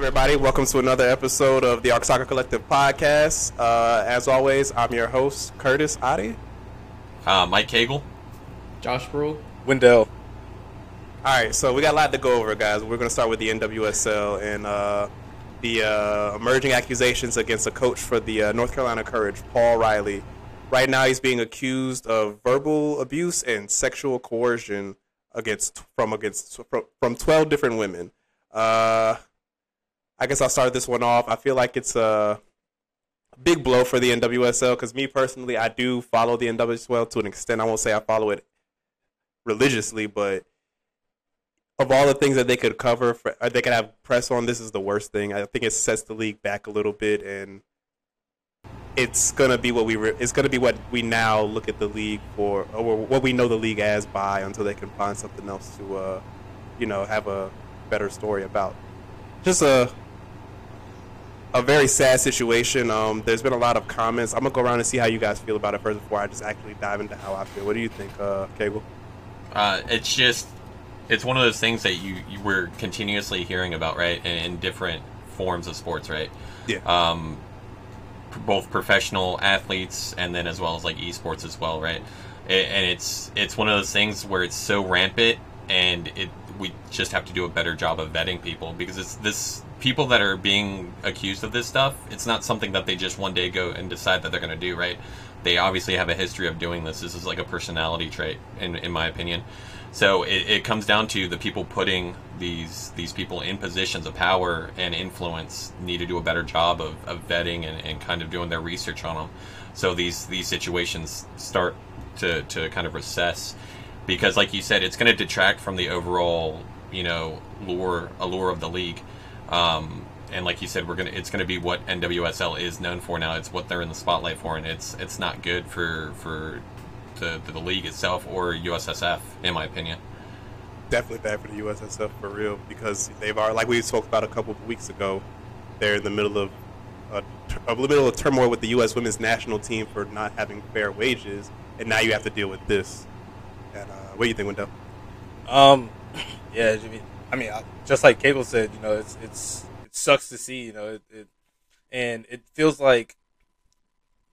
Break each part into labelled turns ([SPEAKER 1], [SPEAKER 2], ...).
[SPEAKER 1] everybody? Welcome to another episode of the Arc Soccer Collective podcast. Uh, as always, I'm your host, Curtis Adi.
[SPEAKER 2] Uh, Mike Cagle.
[SPEAKER 3] Josh Brule.
[SPEAKER 4] Wendell.
[SPEAKER 1] All right, so we got a lot to go over, guys. We're going to start with the NWSL and uh, the uh, emerging accusations against a coach for the uh, North Carolina Courage, Paul Riley. Right now, he's being accused of verbal abuse and sexual coercion against from against from 12 different women. Uh, I guess I'll start this one off. I feel like it's a big blow for the NWSL because me personally, I do follow the NWSL to an extent. I won't say I follow it religiously, but of all the things that they could cover, for, they could have press on. This is the worst thing. I think it sets the league back a little bit, and it's gonna be what we re- it's gonna be what we now look at the league for, or what we know the league as by until they can find something else to, uh, you know, have a better story about. Just a a very sad situation. Um, there's been a lot of comments. I'm gonna go around and see how you guys feel about it first before I just actually dive into how I feel. What do you think, uh, Cable?
[SPEAKER 2] Uh, it's just it's one of those things that you, you were continuously hearing about, right? In, in different forms of sports, right?
[SPEAKER 1] Yeah.
[SPEAKER 2] Um, both professional athletes and then as well as like esports as well, right? It, and it's it's one of those things where it's so rampant, and it we just have to do a better job of vetting people because it's this people that are being accused of this stuff. It's not something that they just one day go and decide that they're going to do, right? They obviously have a history of doing this. This is like a personality trait, in in my opinion. So it, it comes down to the people putting these these people in positions of power and influence need to do a better job of, of vetting and, and kind of doing their research on them. So these these situations start to, to kind of recess because, like you said, it's going to detract from the overall you know lure allure of the league. Um, and like you said, we're gonna it's gonna be what NWSL is known for now. It's what they're in the spotlight for, and it's it's not good for for the, the league itself or USSF, in my opinion.
[SPEAKER 1] Definitely bad for the USSF for real because they've already, like we spoke about a couple of weeks ago, they're in the middle of a, a middle of turmoil with the U.S. Women's National Team for not having fair wages, and now you have to deal with this. And uh, what do you think, Wendell?
[SPEAKER 4] Um, yeah, I mean, just like Cable said, you know, it's it's it sucks to see, you know, it, it and it feels like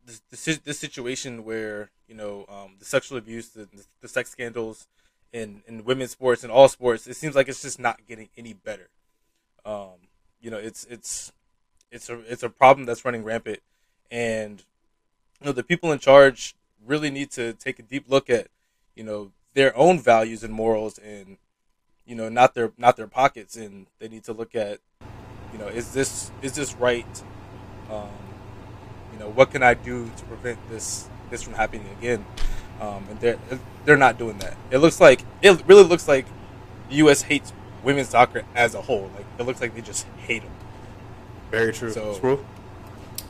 [SPEAKER 4] this, this, this situation where you know um, the sexual abuse, the, the sex scandals in in women's sports and all sports, it seems like it's just not getting any better. Um, you know, it's it's it's a it's a problem that's running rampant, and you know the people in charge really need to take a deep look at you know their own values and morals and you know not their not their pockets. And they need to look at you know is this is this right? Um, you know what can i do to prevent this this from happening again? Um, and they're they're not doing that. It looks like it really looks like the us hates women's soccer as a whole. Like it looks like they just hate them
[SPEAKER 1] very true.
[SPEAKER 4] So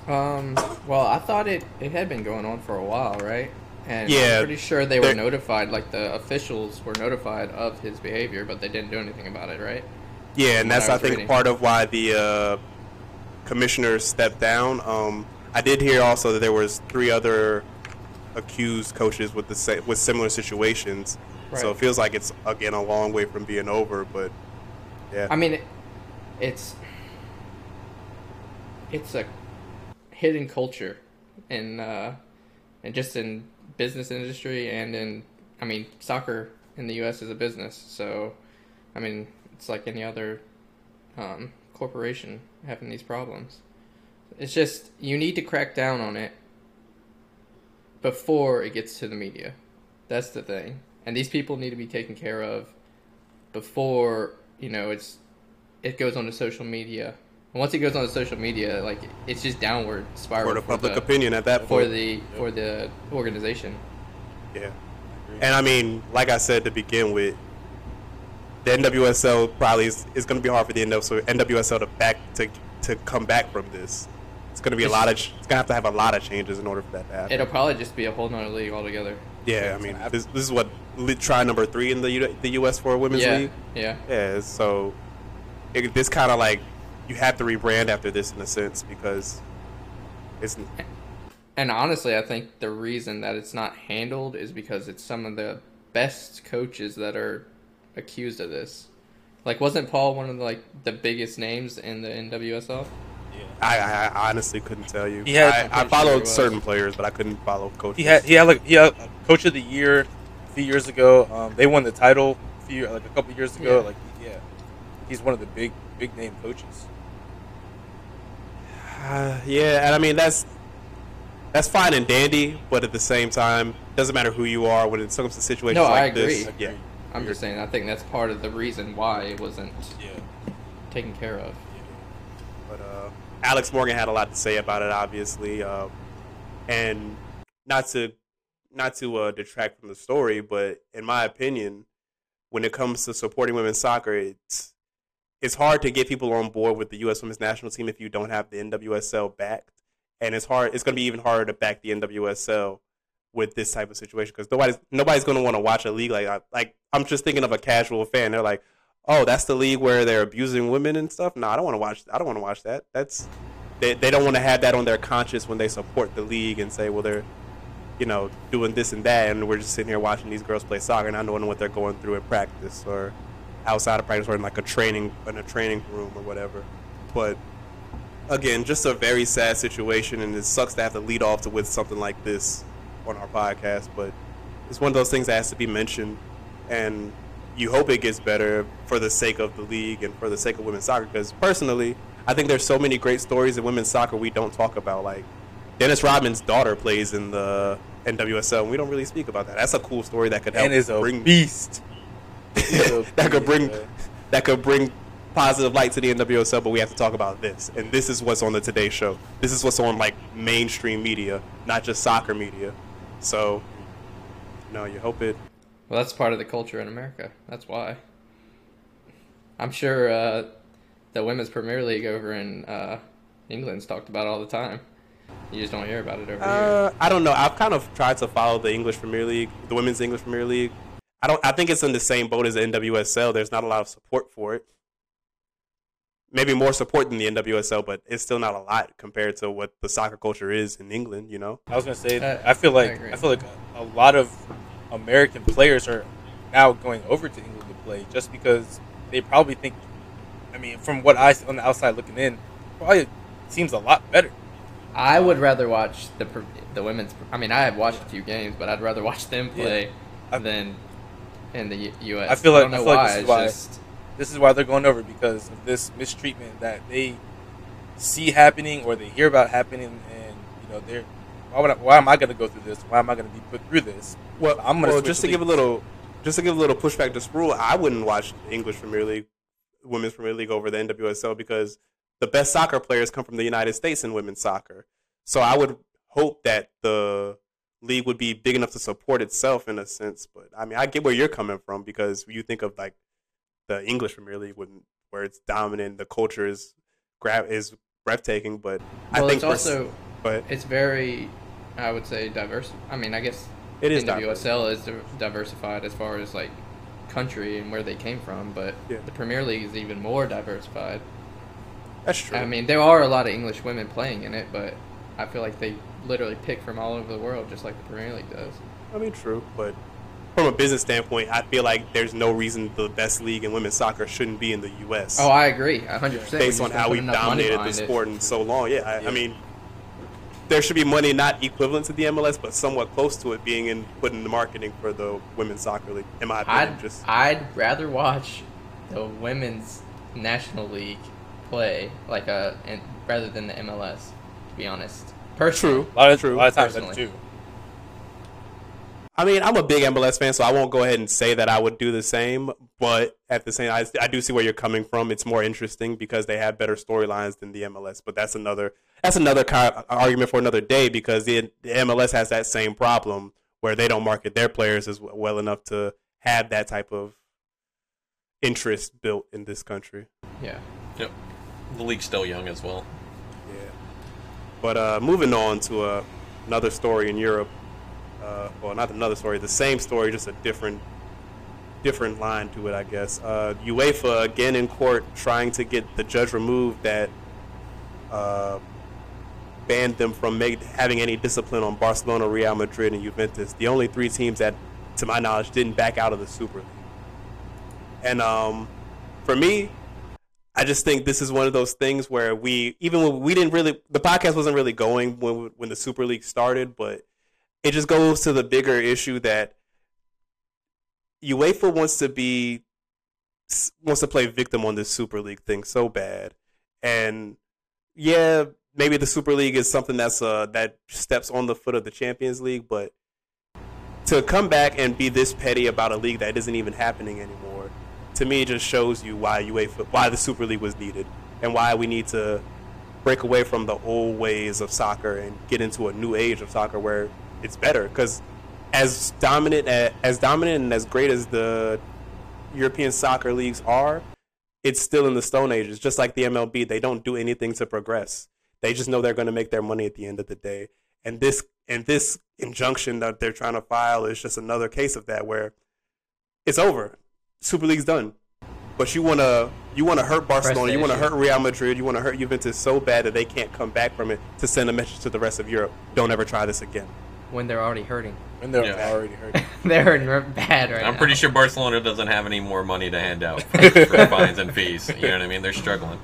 [SPEAKER 3] um well i thought it it had been going on for a while right and
[SPEAKER 1] yeah,
[SPEAKER 3] I'm pretty sure they were notified, like the officials were notified of his behavior, but they didn't do anything about it, right?
[SPEAKER 1] Yeah, and that's I, I think reading. part of why the uh, commissioner stepped down. Um, I did hear also that there was three other accused coaches with the with similar situations. Right. So it feels like it's again a long way from being over, but yeah.
[SPEAKER 3] I mean, it, it's it's a hidden culture in uh, and just in business industry and in I mean soccer in the U.S. is a business, so I mean it's like any other um, corporation having these problems. It's just you need to crack down on it before it gets to the media. That's the thing, and these people need to be taken care of before you know it's it goes on to social media once it goes on social media, like it's just downward spiral
[SPEAKER 1] for the public the, opinion at that
[SPEAKER 3] for the for the organization.
[SPEAKER 1] Yeah, and I mean, like I said to begin with, the NWSL probably is, is going to be hard for the NWSL to back to to come back from this. It's going to be a lot of. It's going to have to have a lot of changes in order for that to happen.
[SPEAKER 3] It'll probably just be a whole nother league altogether.
[SPEAKER 1] Yeah, I mean, this, this is what try number three in the U, the U.S. for a women's
[SPEAKER 3] yeah,
[SPEAKER 1] league.
[SPEAKER 3] Yeah,
[SPEAKER 1] yeah. So it, this kind of like you have to rebrand after this in a sense because it's.
[SPEAKER 3] And honestly, I think the reason that it's not handled is because it's some of the best coaches that are accused of this. Like, wasn't Paul one of the, like the biggest names in the NWSL?
[SPEAKER 4] Yeah.
[SPEAKER 1] I, I, I honestly couldn't tell you.
[SPEAKER 4] He had-
[SPEAKER 1] I,
[SPEAKER 3] I'm
[SPEAKER 1] I
[SPEAKER 3] pretty sure
[SPEAKER 1] followed certain players, but I couldn't follow coaches.
[SPEAKER 4] He had he had like he had a coach of the year a few years ago. Um, they won the title a few like a couple years ago.
[SPEAKER 3] Yeah.
[SPEAKER 4] Like yeah, he's one of the big big name coaches.
[SPEAKER 1] Uh, yeah, and I mean that's that's fine and dandy, but at the same time, doesn't matter who you are when it comes to situations
[SPEAKER 3] No, I
[SPEAKER 1] like this.
[SPEAKER 3] agree.
[SPEAKER 1] Yeah,
[SPEAKER 3] I'm just saying. I think that's part of the reason why it wasn't
[SPEAKER 4] Yeah.
[SPEAKER 3] taken care of.
[SPEAKER 1] but uh, Alex Morgan had a lot to say about it, obviously, uh, and not to not to uh, detract from the story, but in my opinion, when it comes to supporting women's soccer, it's it's hard to get people on board with the U.S. Women's National Team if you don't have the NWSL backed, and it's hard. It's going to be even harder to back the NWSL with this type of situation because nobody's nobody's going to want to watch a league like. Like I'm just thinking of a casual fan. They're like, "Oh, that's the league where they're abusing women and stuff." No, I don't want to watch. I don't want to watch that. That's they, they don't want to have that on their conscience when they support the league and say, "Well, they're." You know, doing this and that, and we're just sitting here watching these girls play soccer, and not knowing what they're going through in practice or outside of practice or in like a training in a training room or whatever. But again, just a very sad situation, and it sucks to have to lead off to with something like this on our podcast. But it's one of those things that has to be mentioned, and you hope it gets better for the sake of the league and for the sake of women's soccer. Because personally, I think there's so many great stories in women's soccer we don't talk about. Like Dennis Rodman's daughter plays in the NWSL, and we don't really speak about that. That's a cool story that could help
[SPEAKER 4] And is a
[SPEAKER 1] bring
[SPEAKER 4] beast.
[SPEAKER 1] that could bring that could bring positive light to the NWSL, but we have to talk about this. And this is what's on the Today Show. This is what's on like mainstream media, not just soccer media. So, no, you hope it.
[SPEAKER 3] Well, that's part of the culture in America. That's why. I'm sure uh, the women's Premier League over in uh, England's talked about all the time. You just don't hear about it over here.
[SPEAKER 1] Uh, I don't know. I've kind of tried to follow the English Premier League, the women's English Premier League. I don't. I think it's in the same boat as the NWSL. There's not a lot of support for it. Maybe more support than the NWSL, but it's still not a lot compared to what the soccer culture is in England. You know.
[SPEAKER 4] I was gonna say,
[SPEAKER 3] Uh,
[SPEAKER 4] I feel like
[SPEAKER 3] I.
[SPEAKER 4] I, feel like a, a lot of American players are now going over to England to play just because they probably think. I mean, from what I see on the outside looking in, probably seems a lot better.
[SPEAKER 3] I would rather watch the pr- the women's. I mean, I have watched a few games, but I'd rather watch them play
[SPEAKER 4] I-
[SPEAKER 3] than in the U- U.S.
[SPEAKER 4] I feel like-
[SPEAKER 3] don't
[SPEAKER 4] I
[SPEAKER 3] know
[SPEAKER 4] feel like this is why-
[SPEAKER 3] just
[SPEAKER 4] This is why they're going over because of this mistreatment that they see happening or they hear about happening, and you know they're. Why, would I, why am I going to go through this? Why am I going to be put through this?
[SPEAKER 1] Well,
[SPEAKER 4] I'm gonna
[SPEAKER 1] well
[SPEAKER 4] switch
[SPEAKER 1] just to
[SPEAKER 4] leagues.
[SPEAKER 1] give a little, just to give a little pushback to Sproul, I wouldn't watch English Premier League, Women's Premier League over the NWSL because the best soccer players come from the United States in women's soccer. So I would hope that the league would be big enough to support itself in a sense. But I mean, I get where you're coming from because you think of like the English Premier League when, where it's dominant, the culture is grab is breathtaking. But I
[SPEAKER 3] well,
[SPEAKER 1] think
[SPEAKER 3] it's also
[SPEAKER 1] but
[SPEAKER 3] it's very, I would say, diverse. I mean, I guess
[SPEAKER 1] it is diverse.
[SPEAKER 3] NWSL is diversified as far as like country and where they came from, but
[SPEAKER 1] Yeah.
[SPEAKER 3] the Premier League is even more diversified.
[SPEAKER 1] That's true.
[SPEAKER 3] I mean, there are a lot of English women playing in it, but I feel like they literally pick from all over the world, just like the Premier League does.
[SPEAKER 1] I mean, true, but from a business standpoint, I feel like there's no reason the best league in women's soccer shouldn't be in the U.S.
[SPEAKER 3] Oh, I agree, hundred percent.
[SPEAKER 1] based on how we've dominated the sport in so long. Yeah, I,
[SPEAKER 4] Yeah.
[SPEAKER 1] I mean, there should be money not equivalent to the MLS, but somewhat close to it, being in put in the marketing for the women's soccer league. In my opinion,
[SPEAKER 3] I'd
[SPEAKER 1] just
[SPEAKER 3] I'd rather watch the women's national league play like a and, rather than the MLS. To be honest, personally.
[SPEAKER 1] true.
[SPEAKER 4] A lot of,
[SPEAKER 1] True,
[SPEAKER 4] a lot of times
[SPEAKER 3] personally.
[SPEAKER 4] that's too.
[SPEAKER 1] I mean, I'm a big MLS fan, so I won't go ahead and say that I would do the same. But at the same, I, I do see where you're coming from. It's more interesting because they have better storylines than the MLS. But that's another that's another kind of argument for another day because the, the MLS has that same problem where they don't market their players as well enough to have that type of interest built in this country.
[SPEAKER 3] Yeah.
[SPEAKER 2] Yep. The league's still young as well.
[SPEAKER 1] But uh, moving on to uh, another story in Europe. Uh, well, not another story, the same story, just a different different line to it, I guess. Uh, UEFA again in court trying to get the judge removed that uh, banned them from make, having any discipline on Barcelona, Real Madrid, and Juventus. The only three teams that, to my knowledge, didn't back out of the Super League. And um, for me, I just think this is one of those things where we even when we didn't really the podcast wasn't really going when when the Super League started, but it just goes to the bigger issue that UEFA wants to be wants to play victim on this Super League thing so bad, and yeah, maybe the Super League is something that's uh that steps on the foot of the Champions League, but to come back and be this petty about a league that isn't even happening anymore to me it just shows you why why the Super League was needed, and why we need to break away from the old ways of soccer and get into a new age of soccer where it's better. Because as dominant as dominant and as great as the European soccer leagues are, it's still in the Stone Ages. Just like the MLB, they don't do anything to progress. They just know they're going to make their money at the end of the day. And this and this injunction that they're trying to file is just another case of that, where it's over. Super League's done. But you wanna you wanna hurt Barcelona, you wanna hurt Real Madrid, you wanna hurt Juventus so bad that they can't come back from it to send a message to the rest of Europe. Don't ever try this again.
[SPEAKER 3] When they're already hurting.
[SPEAKER 4] When they're yeah. already hurting.
[SPEAKER 3] they're hurting bad right
[SPEAKER 2] I'm
[SPEAKER 3] now.
[SPEAKER 2] pretty sure Barcelona doesn't have any more money to hand out for, for fines and fees. You know what I mean? They're struggling.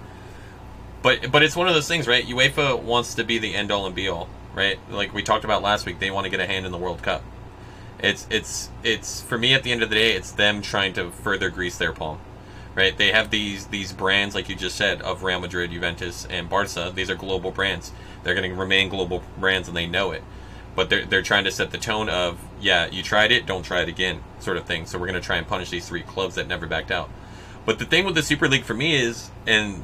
[SPEAKER 2] But but it's one of those things, right? UEFA wants to be the end all and be all, right? Like we talked about last week, they want to get a hand in the World Cup. It's it's it's for me at the end of the day, it's them trying to further grease their palm. Right? They have these these brands like you just said of Real Madrid, Juventus, and Barca. These are global brands. They're going to remain global brands and they know it. But they're they're trying to set the tone of, yeah, you tried it, don't try it again, sort of thing. So we're going to try and punish these three clubs that never backed out. But the thing with the Super League for me is and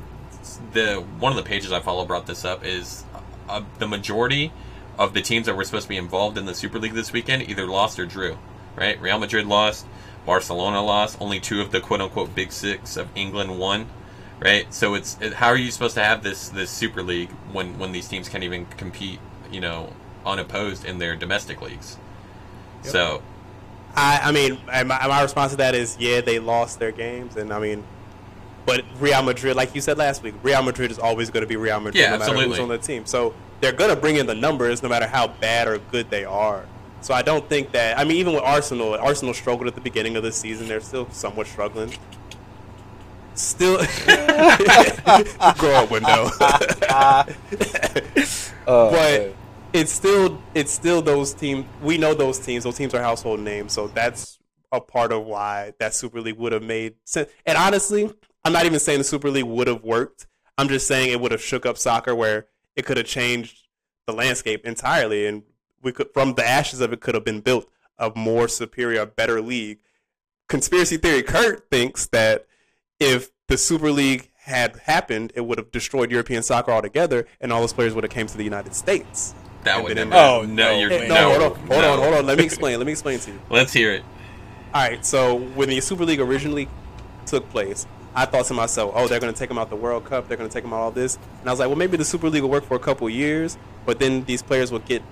[SPEAKER 2] the one of the pages I follow brought this up is uh, the majority of the teams that were supposed to be involved in the Super League this weekend either lost or drew. Right? Real Madrid lost, Barcelona lost. Only two of the quote unquote big six of England won. Right? So it's it, how are you supposed to have this this Super League when when these teams can't even compete? You know, unopposed in their domestic leagues. Yep. So.
[SPEAKER 1] I, I mean, my, my response to that is, yeah, they lost their games, and I mean, but Real Madrid, like you said last week, Real Madrid is always going to be Real Madrid,
[SPEAKER 2] yeah,
[SPEAKER 1] no matter
[SPEAKER 2] absolutely.
[SPEAKER 1] who's on the team. So they're going to bring in the numbers no matter how bad or good they are. So I don't think that. I mean, even with Arsenal, Arsenal struggled at the beginning of the season. They're still somewhat struggling. Still, grow up window. oh, but man. it's still it's still those teams. We know those teams. Those teams are household names. So that's a part of why that Super League would have made sense. And honestly, I'm not even saying the Super League would have worked. I'm just saying it would have shook up soccer where it could have changed the landscape entirely, and we could from the ashes of it could have been built a more superior, better league. Conspiracy theory Kurt thinks that if the Super League had happened, it would have destroyed European soccer altogether, and all those players would have came to the United States.
[SPEAKER 2] That would
[SPEAKER 1] have.
[SPEAKER 2] Oh no! You're,
[SPEAKER 1] no, no, hold on, hold no. on, hold on. Let me explain. Let me explain to you.
[SPEAKER 2] Let's hear it.
[SPEAKER 1] All right. So when the Super League originally took place, I thought to myself, oh, they're going to take them out the World Cup. They're going to take them out all this. And I was like, well, maybe the Super League will work for a couple years, but then these players will get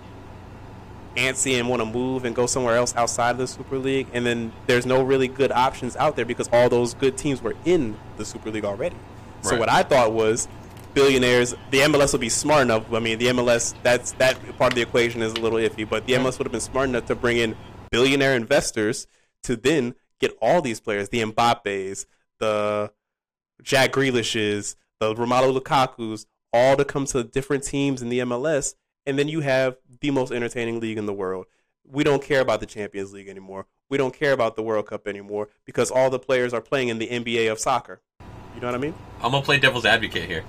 [SPEAKER 1] antsy and want to move and go somewhere else outside of the Super League. And then there's no really good options out there because all those good teams were in the Super League already. Right. So what I thought was billionaires, the MLS would be smart enough. I mean, the MLS, that's that part of the equation is a little iffy, but the MLS would have been smart enough to bring in billionaire investors to then get all these players, the Mbappe's, the Jack Grealish's, the Romelu Lukaku's, all to come to different teams in the MLS, and then you have the most entertaining league in the world. We don't care about the Champions League anymore. We don't care about the World Cup anymore because all the players are playing in the NBA of soccer. You know what I mean?
[SPEAKER 2] I'm gonna play devil's advocate here.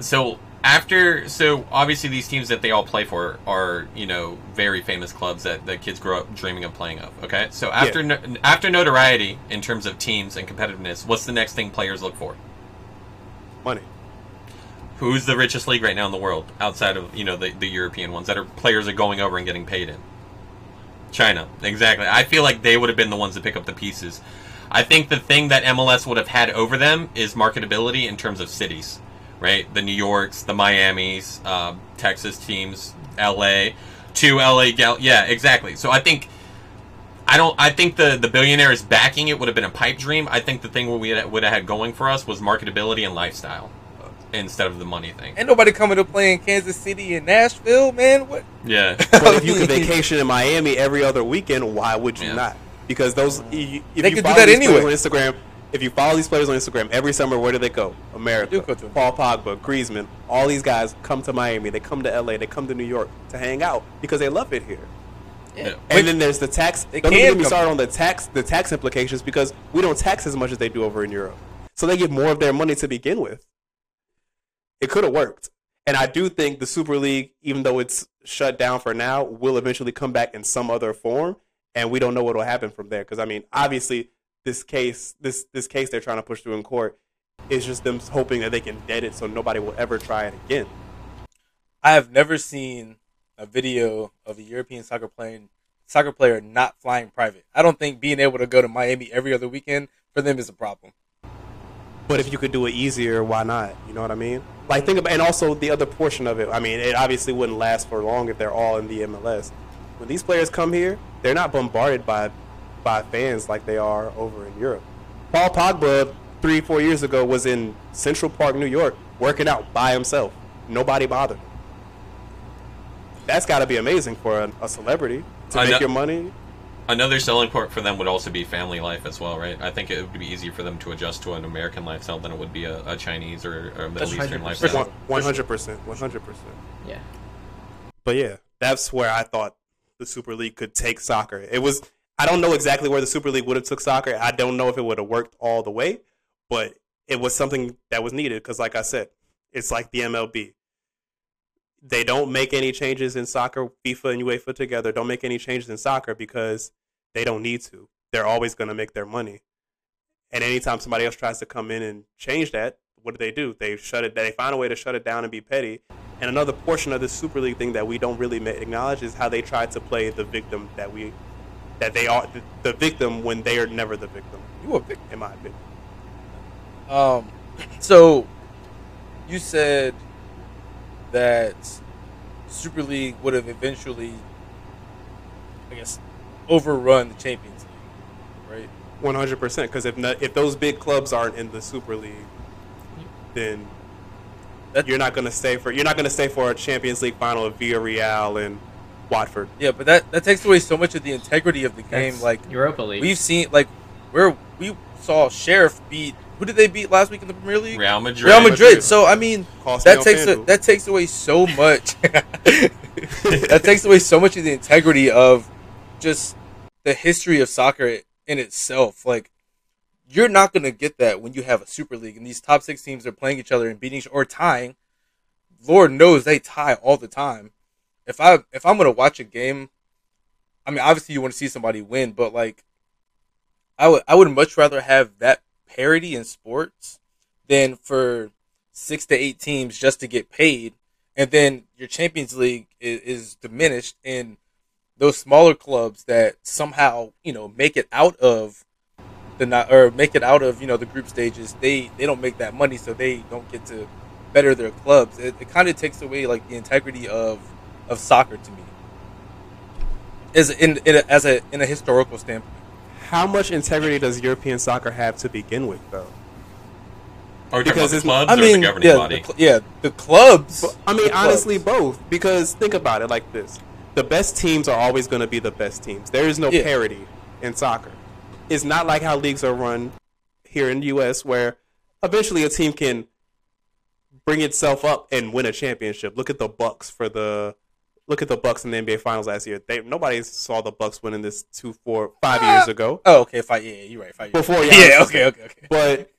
[SPEAKER 2] So after so obviously these teams that they all play for are you know very famous clubs that, that kids grow up dreaming of playing of okay? So after yeah. no, after notoriety in terms of teams and competitiveness what's the next thing players look for?
[SPEAKER 1] Money.
[SPEAKER 2] Who's the richest league right now in the world outside of you know the, the european ones that are players are going over and getting paid in? China. Exactly. I feel like they would have been the ones to pick up the pieces. I think the thing that mls would have had over them is marketability in terms of cities right? The New Yorks, the Miamis, uh, Texas teams, LA, two LA gal. Yeah, exactly. So I think. I don't. I think the the billionaires backing it would have been a pipe dream. I think the thing we would have had going for us was marketability and lifestyle instead of the money thing.
[SPEAKER 4] And nobody coming to play in Kansas City and Nashville, man. What?
[SPEAKER 2] Yeah.
[SPEAKER 1] but if you can vacation in Miami every other weekend, why would you yeah. not? Because those, you, if
[SPEAKER 4] they
[SPEAKER 1] you
[SPEAKER 4] could do that anyway
[SPEAKER 1] on Instagram, if you follow these players on Instagram every summer, where do they go? America.
[SPEAKER 4] go to
[SPEAKER 1] Paul Pogba, Griezmann, all these guys come to Miami. They come to LA. They come to New York to hang out because they love it here.
[SPEAKER 2] Yeah.
[SPEAKER 1] And then there's the tax.
[SPEAKER 4] They
[SPEAKER 1] Don't
[SPEAKER 4] can
[SPEAKER 1] even get me
[SPEAKER 4] come-
[SPEAKER 1] started on the tax, the tax implications because we don't tax as much as they do over in Europe. So they get more of their money to begin with. It could have worked, and I do think the Super League, even though it's shut down for now, will eventually come back in some other form, and we don't know what will happen from there. Because I mean, obviously, this case, this this case they're trying to push through in court, is just them hoping that they can dead it so nobody will ever try it again.
[SPEAKER 4] I have never seen a video of a European soccer player soccer player not flying private. I don't think being able to go to Miami every other weekend for them is a problem.
[SPEAKER 1] But if you could do it easier, why not? You know what I mean? Like think about, and also the other portion of it. I mean, it obviously wouldn't last for long if they're all in the MLS. When these players come here, they're not bombarded by by fans like they are over in Europe. Paul Pogba three, four years ago was in Central Park, New York, working out by himself. Nobody bothered. him. That's got to be amazing for a, a celebrity to
[SPEAKER 2] I
[SPEAKER 1] make
[SPEAKER 2] know-
[SPEAKER 1] your money.
[SPEAKER 2] Another selling point for them would also be family life as well, right? I think it would be easier for them to adjust to an American lifestyle than it would be a, a Chinese or, or a Middle
[SPEAKER 4] That's
[SPEAKER 2] Eastern
[SPEAKER 3] 100%.
[SPEAKER 2] lifestyle.
[SPEAKER 1] One hundred percent, one hundred percent.
[SPEAKER 3] Yeah.
[SPEAKER 1] But yeah, that's where I thought the Super League could take soccer. It was I don't know exactly where the Super League would have took soccer. I don't know if it would have worked all the way, but it was something that was needed because, like I said, it's like the MLB. They don't make any changes in soccer. FIFA and UEFA together don't make any changes in soccer because they don't need to. They're always going to make their money. And anytime somebody else tries to come in and change that, what do they do? They shut it. They find a way to shut it down and be petty. And another portion of this Super League thing that we don't really acknowledge is how they try to play the victim that we, that they are the, victim when they are never the victim.
[SPEAKER 4] You a victim.
[SPEAKER 1] In my opinion,
[SPEAKER 4] Um, so you said that Super League would have eventually, I guess, overrun the Champions League, right?
[SPEAKER 1] one hundred percent. Because if not, if those big clubs aren't in the Super League, then
[SPEAKER 4] That-
[SPEAKER 1] you're not going to stay for you're not going to stay for a Champions League final of Villarreal and Watford.
[SPEAKER 4] Yeah, but that that takes away so much of the integrity of the game.
[SPEAKER 3] That's
[SPEAKER 4] like
[SPEAKER 3] Europa League.
[SPEAKER 4] we've seen, like where we saw Sheriff beat who did they beat last week in the Premier League?
[SPEAKER 2] Real Madrid.
[SPEAKER 4] Real Madrid.
[SPEAKER 1] Madrid.
[SPEAKER 4] So I mean,
[SPEAKER 1] Cost
[SPEAKER 4] that
[SPEAKER 1] on
[SPEAKER 4] takes a, that takes away so much. that takes away so much of the integrity of just the history of soccer in itself. Like you're not going to get that when you have a Super League and these top six teams are playing each other and beating or tying. Lord knows they tie all the time. If I if I'm to watch a game, I mean obviously you want to see somebody win, but like I would I would much rather have that parity in sports than for six to eight teams just to get paid, and then your Champions League is, is diminished, and those smaller clubs that somehow you know make it out of the not or make it out of you know the group stages, they they don't make that money, so they don't get to better their clubs. It, it kind of takes away like the integrity of of soccer to me, Is in, in a, as a in a historical standpoint.
[SPEAKER 1] How much integrity does European soccer have to begin with, though?
[SPEAKER 2] Are we talking
[SPEAKER 1] Because
[SPEAKER 2] about the
[SPEAKER 1] it's-
[SPEAKER 2] clubs
[SPEAKER 4] I
[SPEAKER 2] or
[SPEAKER 4] mean,
[SPEAKER 2] the governing
[SPEAKER 4] yeah,
[SPEAKER 2] body?
[SPEAKER 4] the, cl- yeah, the clubs.
[SPEAKER 1] But, I mean,
[SPEAKER 4] the
[SPEAKER 1] honestly,
[SPEAKER 4] clubs.
[SPEAKER 1] both. Because think about it like this: the best teams are always going to be the best teams. There is no
[SPEAKER 4] Yeah.
[SPEAKER 1] parity in soccer. It's not like how leagues are run here in the U.S., where eventually a team can bring itself up and win a championship. Look at the Bucks for the look at the Bucks in the NBA Finals last year. They nobody saw the Bucks winning this two, four, five years ago.
[SPEAKER 4] Oh, okay, five. Yeah, you're right. Fight.
[SPEAKER 1] Before
[SPEAKER 4] yeah,
[SPEAKER 1] Giannis was
[SPEAKER 4] okay, okay, okay.
[SPEAKER 1] But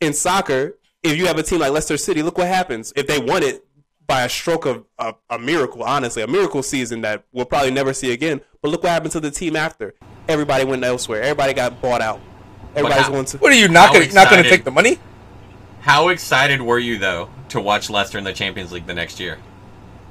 [SPEAKER 1] in soccer, if you have a team like Leicester City, look what happens. If they won it by a stroke of a, a miracle, honestly, a miracle season that we'll probably never see again. But look what happened to the team after. Everybody went elsewhere. Everybody got bought out. Everybody's
[SPEAKER 2] how-
[SPEAKER 1] going to.
[SPEAKER 4] What are you not gonna not gonna take the money?
[SPEAKER 2] How excited were you though to watch Leicester in the Champions League the next year?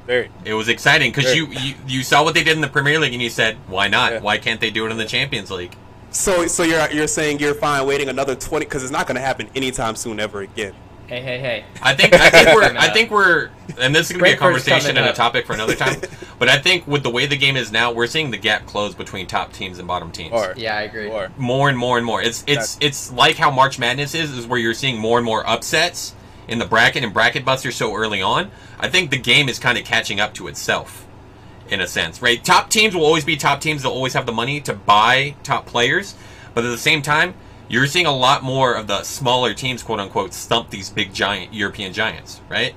[SPEAKER 4] Very.
[SPEAKER 2] It was exciting because you, you you saw what they did in the Premier League and you said, why not?
[SPEAKER 4] Yeah.
[SPEAKER 2] Why can't they do it in the Champions League?
[SPEAKER 1] So, so you're you're saying you're fine waiting another twenty because it's not going to happen anytime soon ever again.
[SPEAKER 3] hey, hey, hey.
[SPEAKER 2] I think I think we're I think we're and this is gonna be a conversation and a topic for another time. but I think with the way the game is now, we're seeing the gap close between top teams and bottom teams.
[SPEAKER 4] Or
[SPEAKER 3] Yeah, I agree.
[SPEAKER 4] or
[SPEAKER 2] more and more and more. It's it's it's like how March Madness is, is where you're seeing more and more upsets in the bracket and bracket busters so early on. I think the game is kind of catching up to itself, in a sense, right? Top teams will always be top teams. They'll always have the money to buy top players, but at the same time, you're seeing a lot more of the smaller teams, quote unquote, stump these big giant European giants, right?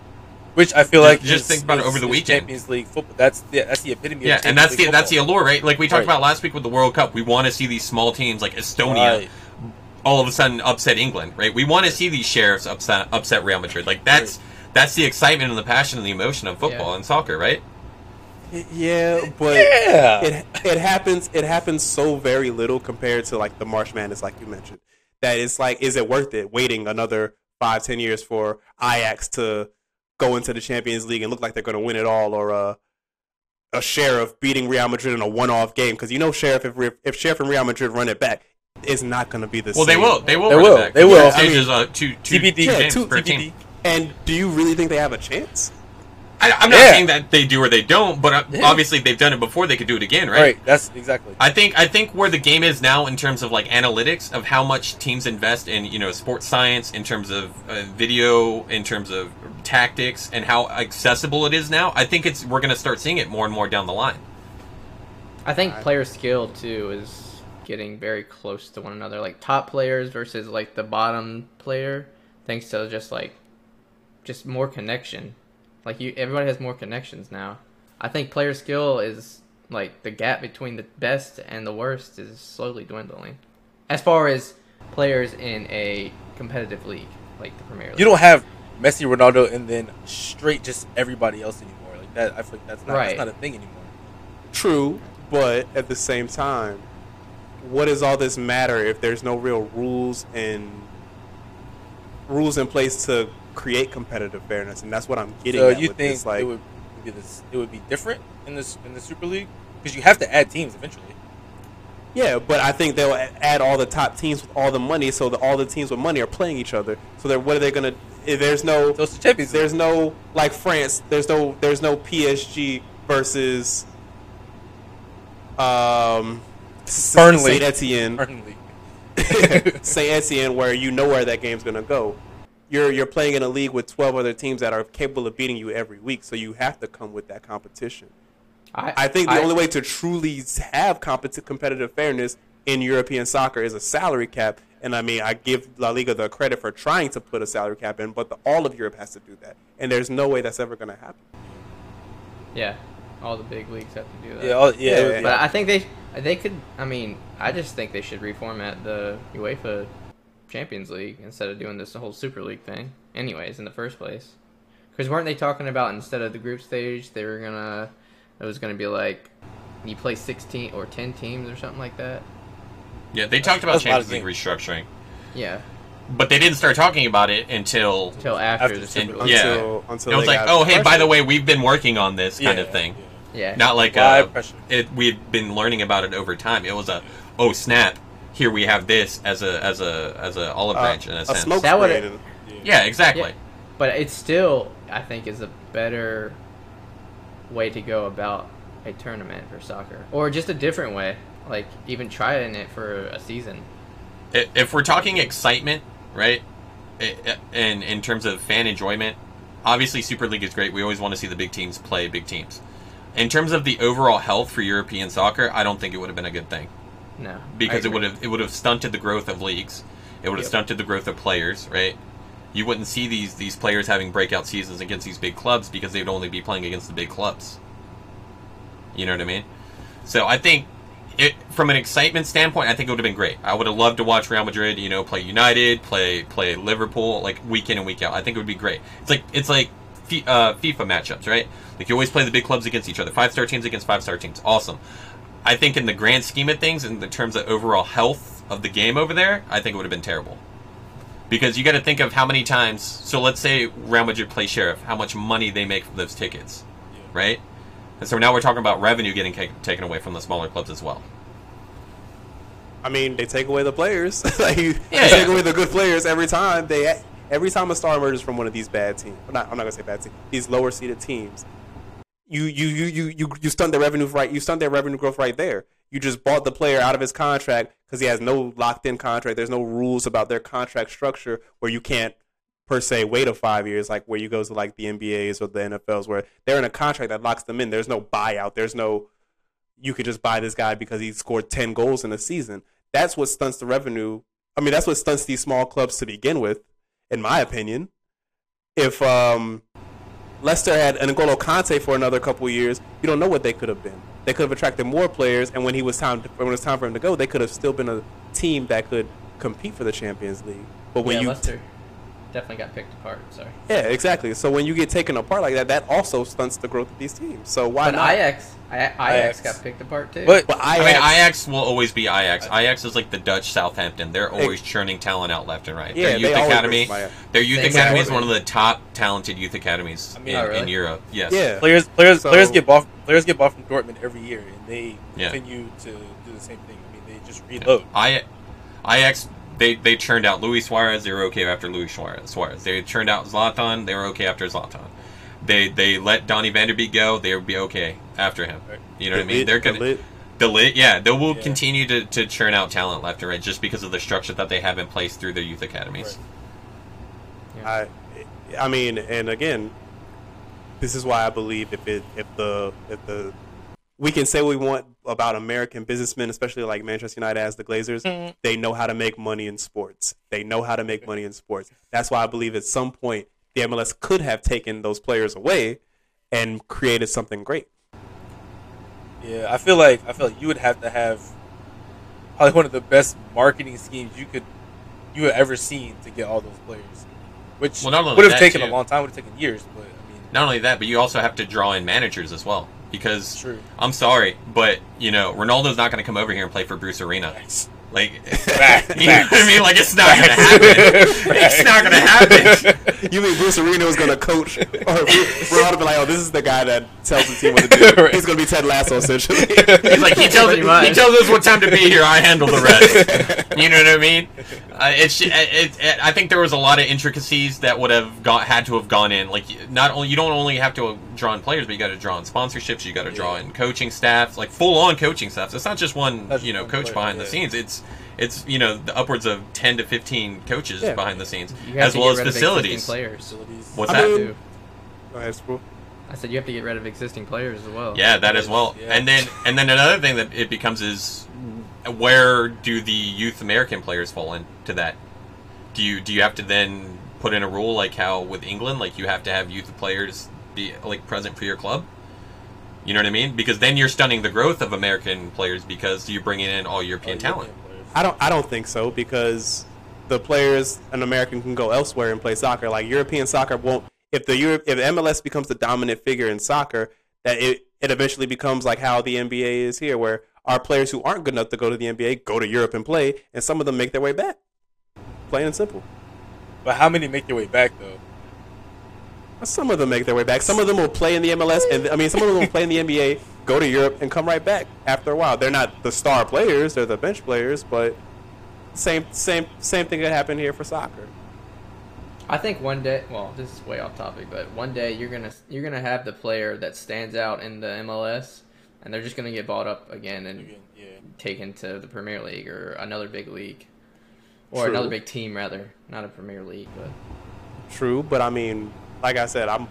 [SPEAKER 4] Which I feel like
[SPEAKER 2] just
[SPEAKER 4] is-
[SPEAKER 2] think about it
[SPEAKER 4] is-
[SPEAKER 2] over the weekend.
[SPEAKER 4] Champions League football. That's the that's the epitome.
[SPEAKER 2] Yeah, and that's the
[SPEAKER 4] Champions
[SPEAKER 2] that's the allure, right? Like we talked
[SPEAKER 4] Right.
[SPEAKER 2] about last week with the World Cup. We want to see these small teams like Estonia
[SPEAKER 4] Right.
[SPEAKER 2] All of a sudden upset England, right? We want to see these sheriffs upset upset Real Madrid. Like that's that's the excitement and the passion and the emotion of football
[SPEAKER 3] Yeah.
[SPEAKER 2] and soccer, right?
[SPEAKER 1] Yeah, but
[SPEAKER 4] Yeah.
[SPEAKER 1] it it happens it happens so very little compared to like the March Madness, like you mentioned. That it's like, is it worth it waiting another five, ten years for Ajax to go into the Champions League and look like they're going to win it all, or uh, a Sheriff beating Real Madrid in a one-off game? Because you know, Sheriff if if Sheriff and Real Madrid run it back, it's not going to be the
[SPEAKER 2] Well,
[SPEAKER 1] same.
[SPEAKER 2] they will. They will.
[SPEAKER 4] They
[SPEAKER 2] run it
[SPEAKER 4] will.
[SPEAKER 2] back.
[SPEAKER 4] They will.
[SPEAKER 2] group
[SPEAKER 4] I
[SPEAKER 2] stage
[SPEAKER 1] mean,
[SPEAKER 2] is, uh, two, two,
[SPEAKER 4] TBD.
[SPEAKER 2] two
[SPEAKER 1] Yeah,
[SPEAKER 2] games
[SPEAKER 1] two-
[SPEAKER 2] per
[SPEAKER 4] TBD.
[SPEAKER 2] team.
[SPEAKER 1] And do you really think they have a chance?
[SPEAKER 2] I, I'm not
[SPEAKER 4] Yeah.
[SPEAKER 2] saying that they do or they don't, but uh,
[SPEAKER 4] Yeah.
[SPEAKER 2] obviously they've done it before. They could do it again, right?
[SPEAKER 4] Right. That's exactly.
[SPEAKER 2] I think I think where the game is now in terms of like analytics of how much teams invest in you know sports science in terms of uh, video in terms of tactics and how accessible it is now. I think it's we're going to start seeing it more and more down the line.
[SPEAKER 3] I think player skill too is getting very close to one another. Like top players versus like the bottom player, thanks to just like just more connection. Like you, everybody has more connections now. I think player skill is like the gap between the best and the worst is slowly dwindling. As far as players in a competitive league like the Premier League,
[SPEAKER 4] You don't have Messi, Ronaldo, and then straight just everybody else anymore. Like that. I feel like that's not
[SPEAKER 3] Right.
[SPEAKER 4] that's not a thing anymore.
[SPEAKER 1] True, but at the same time, what does all this matter if there's no real rules and rules in place to create competitive fairness? And that's what I'm getting
[SPEAKER 4] So
[SPEAKER 1] at
[SPEAKER 4] you
[SPEAKER 1] with
[SPEAKER 4] think
[SPEAKER 1] this, like,
[SPEAKER 4] it would be this? It would be different in this in the Super League because you have to add teams eventually.
[SPEAKER 1] yeah, but I think they'll add all the top teams with all the money, so that all the teams with money are playing each other. So what are they gonna? If there's no,
[SPEAKER 4] So it's the Champions
[SPEAKER 1] there's no like France. There's no, there's no PSG versus um,
[SPEAKER 4] Burnley.
[SPEAKER 1] Saint Etienne.
[SPEAKER 4] Burnley.
[SPEAKER 1] Saint Etienne, where you know where that game's gonna go. You're you're playing in a league with 12 other teams that are capable of beating you every week, so you have to come with that competition. I think the only way to truly have competi- competitive fairness in European soccer is a salary cap. And I mean, I give La Liga the credit for trying to put a salary cap in, but the, all of Europe has to do that, and there's no way that's ever going to happen.
[SPEAKER 3] yeah, all the big leagues have to do that.
[SPEAKER 4] Yeah. All, yeah.
[SPEAKER 1] Yeah,
[SPEAKER 4] it would be-
[SPEAKER 3] But I think they they could. I mean, I just think they should reformat the UEFA Champions League instead of doing this whole Super League thing. Anyways, in the first place, because weren't they talking about instead of the group stage, they were gonna it was gonna be like you play sixteen or ten teams or something like that.
[SPEAKER 2] Yeah, they talked about
[SPEAKER 4] that's a
[SPEAKER 2] Champions League restructuring,
[SPEAKER 3] Yeah,
[SPEAKER 2] but they didn't start talking about it until
[SPEAKER 3] until after,
[SPEAKER 4] After
[SPEAKER 3] the
[SPEAKER 4] the
[SPEAKER 3] Super
[SPEAKER 4] Super
[SPEAKER 3] League.
[SPEAKER 2] Yeah.
[SPEAKER 1] Until, until
[SPEAKER 2] it was like,
[SPEAKER 1] got
[SPEAKER 2] oh hey, by the way, we've been working on this kind
[SPEAKER 4] yeah,
[SPEAKER 2] of thing.
[SPEAKER 3] Yeah,
[SPEAKER 2] Not like
[SPEAKER 4] Why
[SPEAKER 2] uh, it. We've been learning about it over time. It was a oh snap. Here we have this as a as a as a olive
[SPEAKER 1] Uh,
[SPEAKER 2] branch in a,
[SPEAKER 1] a
[SPEAKER 2] sense.
[SPEAKER 1] smoke
[SPEAKER 3] That would-
[SPEAKER 1] screen.
[SPEAKER 2] Yeah, exactly.
[SPEAKER 3] Yeah. but it still I think is a better way to go about a tournament for soccer, or just a different way. Like even trying it for a season.
[SPEAKER 2] If we're talking excitement, right, i- i- and in terms of fan enjoyment, obviously Super League is great. We always want to see the big teams play big teams. In terms of the overall health for European soccer, I don't think it would have been a good thing
[SPEAKER 3] No,
[SPEAKER 2] because it would have it would have stunted the growth of leagues. It would have
[SPEAKER 3] Yep.
[SPEAKER 2] stunted the growth of players, right? You wouldn't see these these players having breakout seasons against these big clubs because they'd only be playing against the big clubs. You know what I mean? So I think it from an excitement standpoint, I think it would have been great. I would have loved to watch Real Madrid, you know, play United, play play Liverpool, like week in and week out. I think it would be great. It's like it's like uh, FIFA matchups, right? Like you always play the big clubs against each other, five star teams against five star teams. Awesome. I think in the grand scheme of things, in the terms of overall health of the game over there, I think it would have been terrible. Because you got to think of how many times. So let's say Real Madrid play Sheriff, how much money they make from those tickets, right? And so now we're talking about revenue getting taken away from the smaller clubs as well.
[SPEAKER 1] I mean, they take away the players. like,
[SPEAKER 2] Yeah,
[SPEAKER 1] they take away the good players every time. They every time a star emerges from one of these bad teams. Not, I'm not gonna say bad teams. These lower seeded teams. You you you you you you stunt their revenue right. You stunt their revenue growth right there. You just bought the player out of his contract because he has no locked in contract. There's no rules about their contract structure where you can't per se wait a five years like where you go to like the NBAs or the NFLs where they're in a contract that locks them in. There's no buyout. There's no you could just buy this guy because he scored 10 goals in a season. That's what stunts the revenue I mean, that's what stunts these small clubs to begin with, in my opinion. If um, Leicester had N'Golo Kanté for another couple of years, you don't know what they could have been. They could have attracted more players, and when he was time, to, when it was time for him to go, they could have still been a team that could compete for the Champions League. But when
[SPEAKER 3] yeah,
[SPEAKER 1] you
[SPEAKER 3] Leicester definitely got picked apart. Sorry.
[SPEAKER 1] yeah, exactly. So when you get taken apart like that, that also stunts the growth of these teams. So why
[SPEAKER 3] But
[SPEAKER 1] not?
[SPEAKER 3] Ajax, I, Ajax,
[SPEAKER 4] Ajax.
[SPEAKER 3] got picked apart too.
[SPEAKER 4] But
[SPEAKER 1] But
[SPEAKER 2] I mean, Ajax will always be Ajax. Ajax is like the Dutch Southampton. They're always churning talent out left and right.
[SPEAKER 1] Yeah,
[SPEAKER 2] their youth
[SPEAKER 1] always
[SPEAKER 2] academy, their youth
[SPEAKER 3] They
[SPEAKER 2] academy is one of the top talented youth academies
[SPEAKER 4] I mean-
[SPEAKER 2] in,
[SPEAKER 3] Oh, really?
[SPEAKER 2] in Europe. Yes.
[SPEAKER 1] yeah,
[SPEAKER 4] players players
[SPEAKER 1] So-
[SPEAKER 4] players get bought players get bought from Dortmund every year, and they
[SPEAKER 2] Yeah.
[SPEAKER 4] continue to do the same thing. I mean, they just reload.
[SPEAKER 2] I, Ajax, they they churned out Luis Suarez. They were okay after Luis Suarez. Suarez. They churned out Zlatan. They were okay after Zlatan. They they let Donny van de Beek go. They would be okay after him. You know what I mean?
[SPEAKER 1] Lit-
[SPEAKER 2] They're gonna
[SPEAKER 1] lit.
[SPEAKER 2] the lit. Yeah, they will
[SPEAKER 4] Yeah.
[SPEAKER 2] continue to, to churn out talent left and right just because of the structure that they have in place through their youth academies.
[SPEAKER 1] I, I mean, and again, this is why I believe if it if the if the we can say we want about American businessmen, especially like Manchester United as the Glazers, mm-hmm. they know how to make money in sports. They know how to make money in sports. That's why I believe at some point the MLS could have taken those players away and created something great.
[SPEAKER 4] Yeah, I feel like I feel like you would have to have probably one of the best marketing schemes you could you have ever seen to get all those players, which
[SPEAKER 2] Well,
[SPEAKER 4] would have taken
[SPEAKER 2] too.
[SPEAKER 4] a long time, would have taken years. But I mean,
[SPEAKER 2] Not only that, but you also have to draw in managers as well. Because
[SPEAKER 4] True.
[SPEAKER 2] I'm sorry, but you know Ronaldo's not going to come over here and play for Bruce Arena.
[SPEAKER 4] Facts.
[SPEAKER 2] Like,
[SPEAKER 4] Facts.
[SPEAKER 2] you know what I mean? Like, it's not going to happen. it's not going to happen.
[SPEAKER 1] You mean Bruce Arena was going to coach, or Ronaldo be like, "Oh, this is the guy that tells the team what to do."
[SPEAKER 4] Right.
[SPEAKER 1] He's going to be Ted Lasso essentially.
[SPEAKER 2] He's like, he tells he tells us what time to be here. I handle the rest. you know what I mean? Uh, it's it, it, it, I think there was a lot of intricacies that would have got had to have gone in. Like, not only you don't only have to draw in players, but you got to draw in sponsorships. You got to draw
[SPEAKER 4] Yeah.
[SPEAKER 2] in coaching staff, like full on coaching staff. It's not just one
[SPEAKER 4] Not just
[SPEAKER 2] you know
[SPEAKER 4] one
[SPEAKER 2] coach
[SPEAKER 4] player,
[SPEAKER 2] behind the scenes. It's it's you know the upwards of ten to fifteen coaches
[SPEAKER 1] Yeah.
[SPEAKER 2] behind the scenes, as well as facilities.
[SPEAKER 3] players.
[SPEAKER 2] What's
[SPEAKER 1] I
[SPEAKER 2] that?
[SPEAKER 1] mean-
[SPEAKER 3] Too.
[SPEAKER 1] Go.
[SPEAKER 3] I said you have to get rid of existing players as well.
[SPEAKER 2] Yeah, that as well.
[SPEAKER 4] Yeah.
[SPEAKER 2] And then and then another thing that it becomes is where do the youth American players fall into that? Do you do you have to then put in a rule like how with England, like you have to have youth players be like present for your club? You know what I mean? Because then you're stunning the growth of American players because you're bringing in all European
[SPEAKER 4] Oh,
[SPEAKER 2] talent.
[SPEAKER 4] European.
[SPEAKER 1] I don't. I don't think so because the players an American can go elsewhere and play soccer. Like European soccer won't. If the Europe, if MLS becomes the dominant figure in soccer, that it it eventually becomes like how the NBA is here, where our players who aren't good enough to go to the NBA go to Europe and play, and some of them make their way back. Plain and simple.
[SPEAKER 4] But how many make their way back though?
[SPEAKER 1] Some of them make their way back. Some of them will play in the MLS, and I mean, some of them will play in the NBA, go to Europe, and come right back after a while. They're not the star players; they're the bench players. But same, same, same thing that happened here for soccer.
[SPEAKER 3] I think one day. Well, this is way off topic, but one day you're gonna you're gonna have the player that stands out in the MLS, and they're just gonna get bought up again and
[SPEAKER 4] Again, yeah.
[SPEAKER 3] taken to the Premier League or another big league, or
[SPEAKER 1] True.
[SPEAKER 3] another big team rather, not a Premier League, but
[SPEAKER 1] True, but I mean, like I said, I'm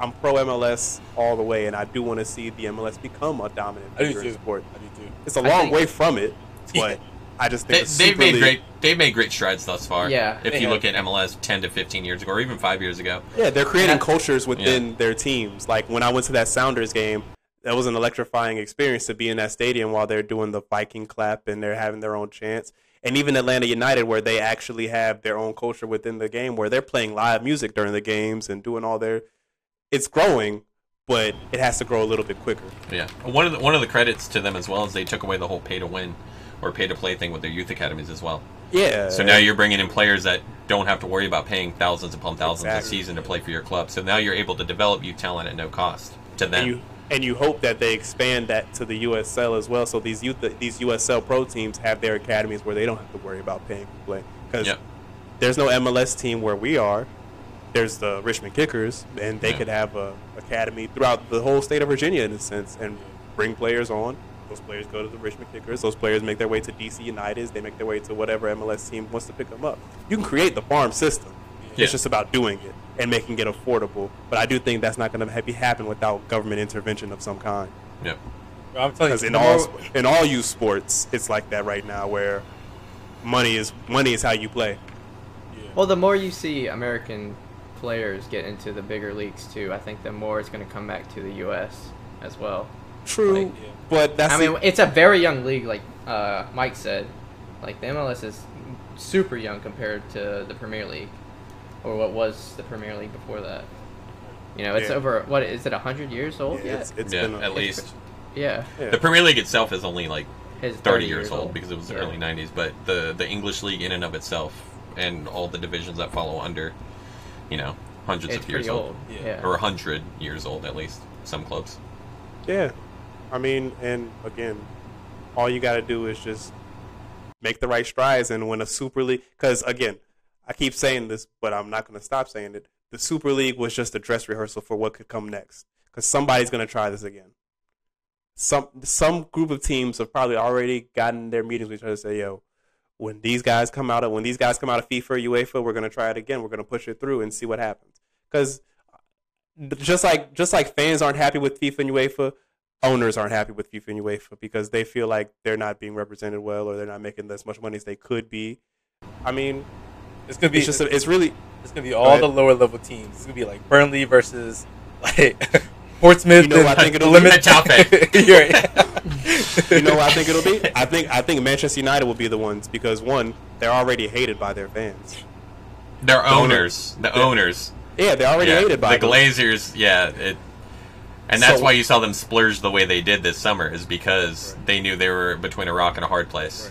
[SPEAKER 1] I'm pro MLS all the way, and I do want to see the MLS become a dominant
[SPEAKER 4] I do
[SPEAKER 1] in
[SPEAKER 4] too.
[SPEAKER 1] sport.
[SPEAKER 4] I do too.
[SPEAKER 1] It's a long
[SPEAKER 3] think-
[SPEAKER 1] way from it, but I just think
[SPEAKER 2] they, they've
[SPEAKER 1] Super
[SPEAKER 2] made
[SPEAKER 1] League-
[SPEAKER 2] great they've made great strides thus far.
[SPEAKER 3] Yeah.
[SPEAKER 2] If you
[SPEAKER 4] have.
[SPEAKER 2] look at MLS ten to fifteen years ago or even five years ago.
[SPEAKER 1] Yeah, they're creating cultures within their teams. Like when I went to that Sounders game, that was an electrifying experience to be in that stadium while they're doing the Viking clap and they're having their own chants. And even Atlanta United, where they actually have their own culture within the game, where they're playing live music during the games and doing all their. It's growing, but it has to grow a little bit quicker.
[SPEAKER 2] Yeah, one of the, one of the credits to them as well is they took away the whole pay to win or pay to play thing with their youth academies as well.
[SPEAKER 1] Yeah.
[SPEAKER 2] So now you're bringing in players that don't have to worry about paying thousands upon thousands a season to play for your club. So now you're able to develop youth talent at no cost to them.
[SPEAKER 1] And you hope that they expand that to the USL as well. So these youth these USL pro teams have their academies where they don't have to worry about paying to play because there's no MLS team where we are. There's the Richmond Kickers, and they
[SPEAKER 2] Yeah.
[SPEAKER 1] could have a academy throughout the whole state of Virginia in a sense, and bring players on. Those players go to the Richmond Kickers. Those players make their way to DC Uniteds. They make their way to whatever MLS team wants to pick them up. You can create the farm system.
[SPEAKER 2] Yeah.
[SPEAKER 1] It's just about doing it and making it affordable. But I do think that's not going to be happen without government intervention of some kind.
[SPEAKER 2] Yep.
[SPEAKER 4] Bro, I'm telling you,
[SPEAKER 1] Because in all
[SPEAKER 4] more-
[SPEAKER 1] in all youth sports, it's like that right now, where money is money is how you play.
[SPEAKER 4] Yeah.
[SPEAKER 3] Well, the more you see American players get into the bigger leagues too, I think the more it's going to come back to the U.S. as well.
[SPEAKER 1] True,
[SPEAKER 3] Like,
[SPEAKER 4] yeah.
[SPEAKER 1] but that's
[SPEAKER 3] I mean,
[SPEAKER 1] the-
[SPEAKER 3] it's a very young league, like uh, Mike said. Like the MLS is super young compared to the Premier League, or what was the Premier League before that. You know, it's
[SPEAKER 1] Yeah.
[SPEAKER 3] over. What is it? hundred years old
[SPEAKER 1] yeah,
[SPEAKER 3] yet?
[SPEAKER 1] it's, it's
[SPEAKER 2] yeah,
[SPEAKER 1] been a-
[SPEAKER 2] at least.
[SPEAKER 3] yeah,
[SPEAKER 1] yeah.
[SPEAKER 2] The Premier League itself is only like
[SPEAKER 3] his
[SPEAKER 2] 30 years old because it was the
[SPEAKER 3] Yeah.
[SPEAKER 2] early 90s, but the the English league in and of itself and all the divisions that follow under, you know, hundreds
[SPEAKER 3] It's
[SPEAKER 2] of years old.
[SPEAKER 3] old.
[SPEAKER 4] Yeah.
[SPEAKER 3] Yeah.
[SPEAKER 2] Or 100 years old at least, some clubs.
[SPEAKER 1] Yeah, I mean, and again, all you got to do is just make the right strides and win a Super League. Because again, I keep saying this, but I'm not going to stop saying it. The Super League was just a dress rehearsal for what could come next. Because somebody's going to try this again. Some some group of teams have probably already gotten their meetings with each other to say, "Yo, when these guys come out of when these guys come out of FIFA UEFA, we're going to try it again. We're going to push it through and see what happens." Because uh, just like just like fans aren't happy with FIFA and UEFA, owners aren't happy with FIFA and UEFA because they feel like they're not being represented well or they're not making as much money as they could be. I mean,
[SPEAKER 4] It's gonna be
[SPEAKER 1] it's just a, it's really
[SPEAKER 4] it's gonna be all the lower level teams. It's gonna be like Burnley versus like Portsmouth.
[SPEAKER 1] You know what I think it'll
[SPEAKER 4] Limit-
[SPEAKER 2] be?
[SPEAKER 4] You're right.
[SPEAKER 1] you know what I think it'll be. I think I think Manchester United will be the ones because one, they're already hated by their fans.
[SPEAKER 2] They're
[SPEAKER 1] owner-
[SPEAKER 2] owners. The
[SPEAKER 1] the-
[SPEAKER 2] owners.
[SPEAKER 1] Yeah, they're already
[SPEAKER 2] Yeah,
[SPEAKER 1] hated by
[SPEAKER 2] the
[SPEAKER 1] them.
[SPEAKER 2] Glazers. Yeah, it, and that's
[SPEAKER 1] So-
[SPEAKER 2] why you saw them splurge the way they did this summer is because they knew they were between a rock and a hard place.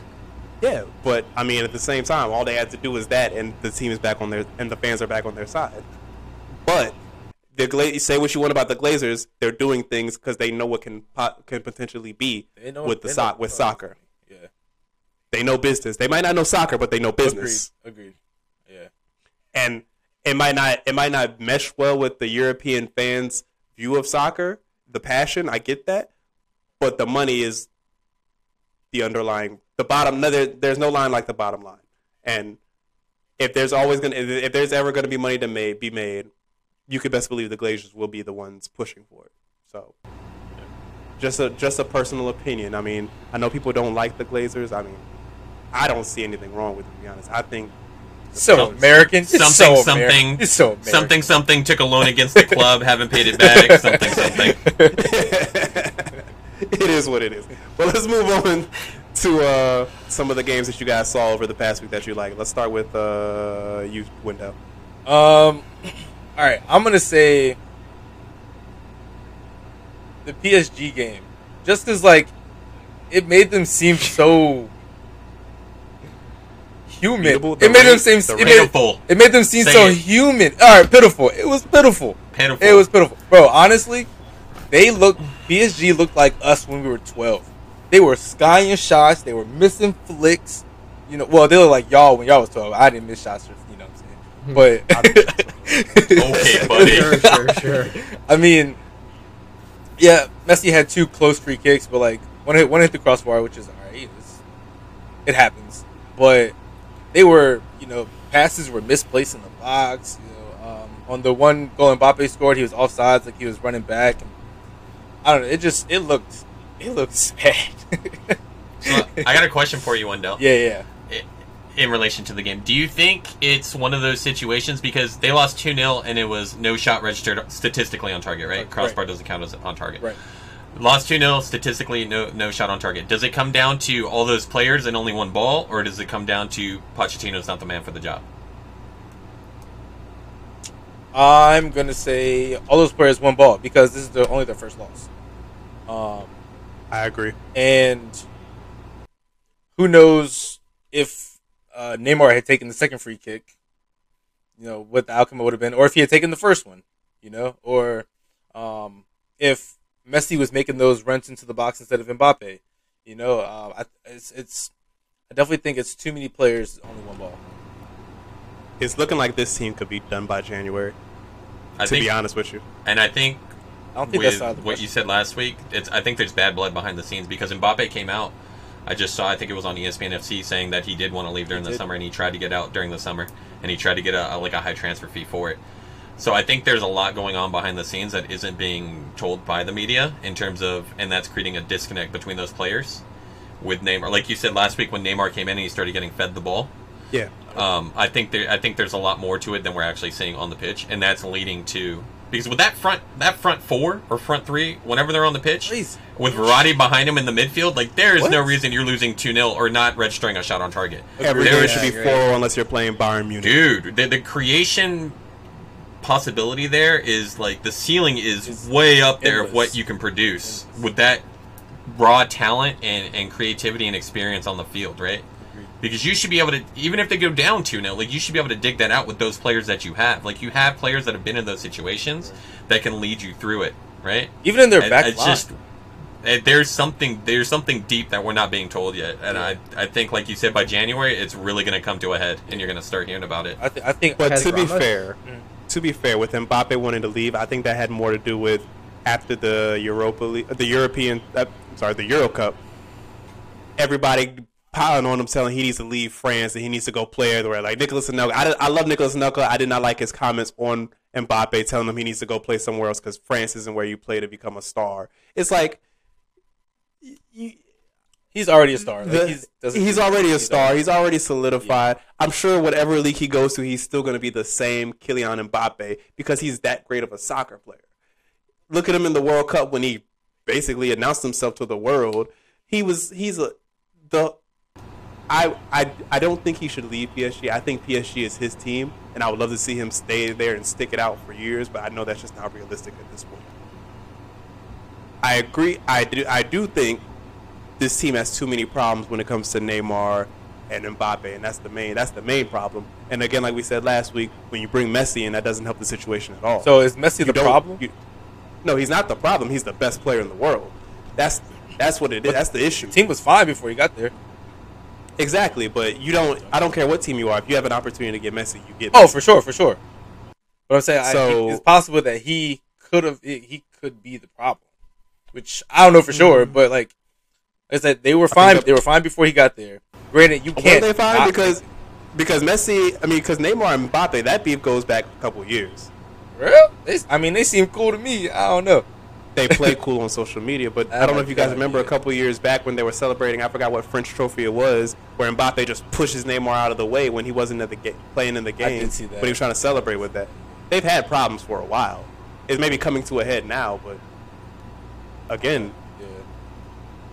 [SPEAKER 1] Yeah, but I mean, at the same time, all they had to do was that, and the team is back on their, and the fans are back on their side. But the Gla- say what you want about the Glazers, they're doing things because they know what can po- can potentially be
[SPEAKER 4] know-
[SPEAKER 1] with the so-
[SPEAKER 4] know-
[SPEAKER 1] with soccer.
[SPEAKER 4] Yeah.
[SPEAKER 1] They know business. They might not know soccer, but they know business.
[SPEAKER 4] Agreed. Agreed. Yeah.
[SPEAKER 1] and it might not it might not mesh well with the European fans' view of soccer, the passion. I get that, but the money is the underlying the bottom. No, there, there's no line like the bottom line, and if there's always gonna if if there's ever gonna be money to made be made, you could best believe the Glazers will be the ones pushing for it. So. Just a just a personal opinion. I mean, I know people don't like the Glazers. I mean, I don't see anything wrong with it. To be honest, I think
[SPEAKER 4] So
[SPEAKER 2] Some-
[SPEAKER 4] American. It's
[SPEAKER 2] Something,
[SPEAKER 4] so
[SPEAKER 2] something,
[SPEAKER 4] American. It's so American.
[SPEAKER 2] something, something. Took a loan against the club, haven't paid it back. Something, something.
[SPEAKER 1] it is what it is. But let's move on to uh, some of the games that you guys saw over the past week that you like. Let's start with uh, you, Wendell.
[SPEAKER 4] Um, all right, I'm gonna say the PSG game, just because like it made them seem so human.
[SPEAKER 1] Beatable? The
[SPEAKER 4] It made them seem
[SPEAKER 1] the
[SPEAKER 4] it made,
[SPEAKER 2] Pitiful.
[SPEAKER 4] it made them seem
[SPEAKER 2] Say
[SPEAKER 4] so
[SPEAKER 2] it.
[SPEAKER 4] human. All right, pitiful. It was pitiful.
[SPEAKER 2] Pitiful.
[SPEAKER 4] It was pitiful, bro. Honestly, they look PSG looked like us when we were 12. They were skying shots. They were missing flicks. You know, well, they were like y'all when y'all was 12. I didn't miss shots, you know what I'm saying? But
[SPEAKER 2] Okay, buddy.
[SPEAKER 3] Sure, sure, sure.
[SPEAKER 4] I mean, yeah, Messi had two close free kicks, but like one hit one hit the crossbar, which is alright. It's- It happens, but they were, you know, passes were misplaced in the box. You know, um, on the one goal Mbappe scored, he was offsides, like he was running back. And, I don't know. It just it looked it looks bad.
[SPEAKER 2] I got a question for you, Wendell.
[SPEAKER 4] yeah, yeah.
[SPEAKER 2] in relation to the game. Do you think it's one of those situations because they lost 2 0 and it was no shot registered statistically on target, right?
[SPEAKER 4] Right.
[SPEAKER 2] Crossbar doesn't count as on target.
[SPEAKER 4] Right.
[SPEAKER 2] Lost 2 0 statistically, no no shot on target. Does it come down to all those players and only one ball, or does it come down to Pochettino's not the man for the job?
[SPEAKER 4] I'm gonna say all those players one ball because this is the only their first loss. Um,
[SPEAKER 1] I agree.
[SPEAKER 4] and who knows if uh, Neymar had taken the second free kick, you know what the outcome would have been, or if he had taken the first one, you know, or um, if Messi was making those runs into the box instead of Mbappe, you know, uh, I, it's it's I definitely think it's too many players only one ball.
[SPEAKER 1] It's looking like this team could be done by January.
[SPEAKER 2] I
[SPEAKER 1] to
[SPEAKER 2] think,
[SPEAKER 1] be honest with you,
[SPEAKER 2] and I think
[SPEAKER 4] I don't think
[SPEAKER 2] with
[SPEAKER 4] that's out of the
[SPEAKER 2] what you said last week, it's I think there's bad blood behind the scenes because Mbappe came out. I just saw, I think it was on ESPN FC, saying that he did want to leave during
[SPEAKER 4] He
[SPEAKER 2] the
[SPEAKER 4] did.
[SPEAKER 2] summer and he tried to get out during the summer and he tried to get a, a like a high transfer fee for it. So I think there's a lot going on behind the scenes that isn't being told by the media in terms of, and that's creating a disconnect between those players. with Neymar. Like you said last week when Neymar came in and he started getting fed the ball.
[SPEAKER 1] Yeah.
[SPEAKER 2] Um, I think there, I think there's a lot more to it than we're actually seeing on the pitch, and that's leading to because with that front that front four or front three, whenever they're on the pitch,
[SPEAKER 4] Please.
[SPEAKER 2] with Verratti behind him in the midfield, like there is
[SPEAKER 4] What?
[SPEAKER 2] no reason you're losing two 0 or not registering a shot on target.
[SPEAKER 1] Every
[SPEAKER 2] There
[SPEAKER 1] game should be
[SPEAKER 4] Yeah,
[SPEAKER 1] 4 unless you're playing Bayern Munich.
[SPEAKER 2] Dude, the, the creation possibility there is like the ceiling is
[SPEAKER 4] It's
[SPEAKER 2] way up there of what you can produce with that raw talent and, and creativity and experience on the field, right? Because you should be able to, even if they go down 2 0, like you should be able to dig that out with those players that you have. Like you have players that have been in those situations that can lead you through it, right?
[SPEAKER 4] Even in their
[SPEAKER 2] And
[SPEAKER 4] back
[SPEAKER 2] it's
[SPEAKER 4] line.
[SPEAKER 2] just there's something there's something deep that we're not being told yet, and I I think like you said by January it's really going to come to a head, and you're going to start hearing about it.
[SPEAKER 4] I, th- I think.
[SPEAKER 1] But to be
[SPEAKER 3] Ramos?
[SPEAKER 1] fair, to be fair, with Mbappe wanting to leave, I think that had more to do with after the Europa League, the European, uh, sorry, the Euro Cup. Everybody piling on him, telling he needs to leave France and he needs to go play everywhere. Like Nicolas Anelka, I, I love Nicolas Anelka. I did not like his comments on Mbappe telling him he needs to go play somewhere else because France isn't where you play to become a star. It's like.
[SPEAKER 4] he's already a star. Like,
[SPEAKER 1] the-
[SPEAKER 4] he's,
[SPEAKER 1] he's, already a star.
[SPEAKER 4] already-
[SPEAKER 1] He's already solidified. I'm sure whatever league he goes to, he's still going to be the same Kylian Mbappe because he's that great of a soccer player. Look at him in the World Cup when he basically announced himself to the world. He was he's a the I I I don't think he should leave PSG. I think PSG is his team, and I would love to see him stay there and stick it out for years. But I know that's just not realistic at this point. I agree. I do. I do think this team has too many problems when it comes to Neymar and Mbappe, and that's the main that's the main problem. And again, like we said last week, when you bring Messi in, that doesn't help the situation at all.
[SPEAKER 4] So is Messi
[SPEAKER 1] You
[SPEAKER 4] the problem?
[SPEAKER 1] you- no, he's not the problem. He's the best player in the world. That's that's what it is. That's the issue.
[SPEAKER 4] the team was fine before he got there.
[SPEAKER 1] Exactly, but you don't. I don't care what team you are. If you have an opportunity to get Messi, you get.
[SPEAKER 4] Oh, for sure, for sure. But I'm saying I,
[SPEAKER 1] So-
[SPEAKER 4] it's possible that he could have he could be the problem, which I don't know for sure. Mm-hmm. But like I said, they were fine. They were fine before he got there. Granted, you can't.
[SPEAKER 1] they fine because because Messi? I mean, because Neymar and Mbappe, that beef goes back a couple years.
[SPEAKER 4] Real? They, I mean, they seem cool to me. I don't know.
[SPEAKER 1] They play cool on social media, but oh I
[SPEAKER 4] Oh
[SPEAKER 1] don't know if you guys
[SPEAKER 4] God,
[SPEAKER 1] remember a couple years back when they were celebrating. I forgot what French trophy it was, where Mbappe just pushes Neymar out of the way when he wasn't at the ga- playing in the game, I
[SPEAKER 4] did see that.
[SPEAKER 1] but he was trying to celebrate with that. They've had problems for a while. It's maybe coming to a head now, but again,
[SPEAKER 4] Yeah.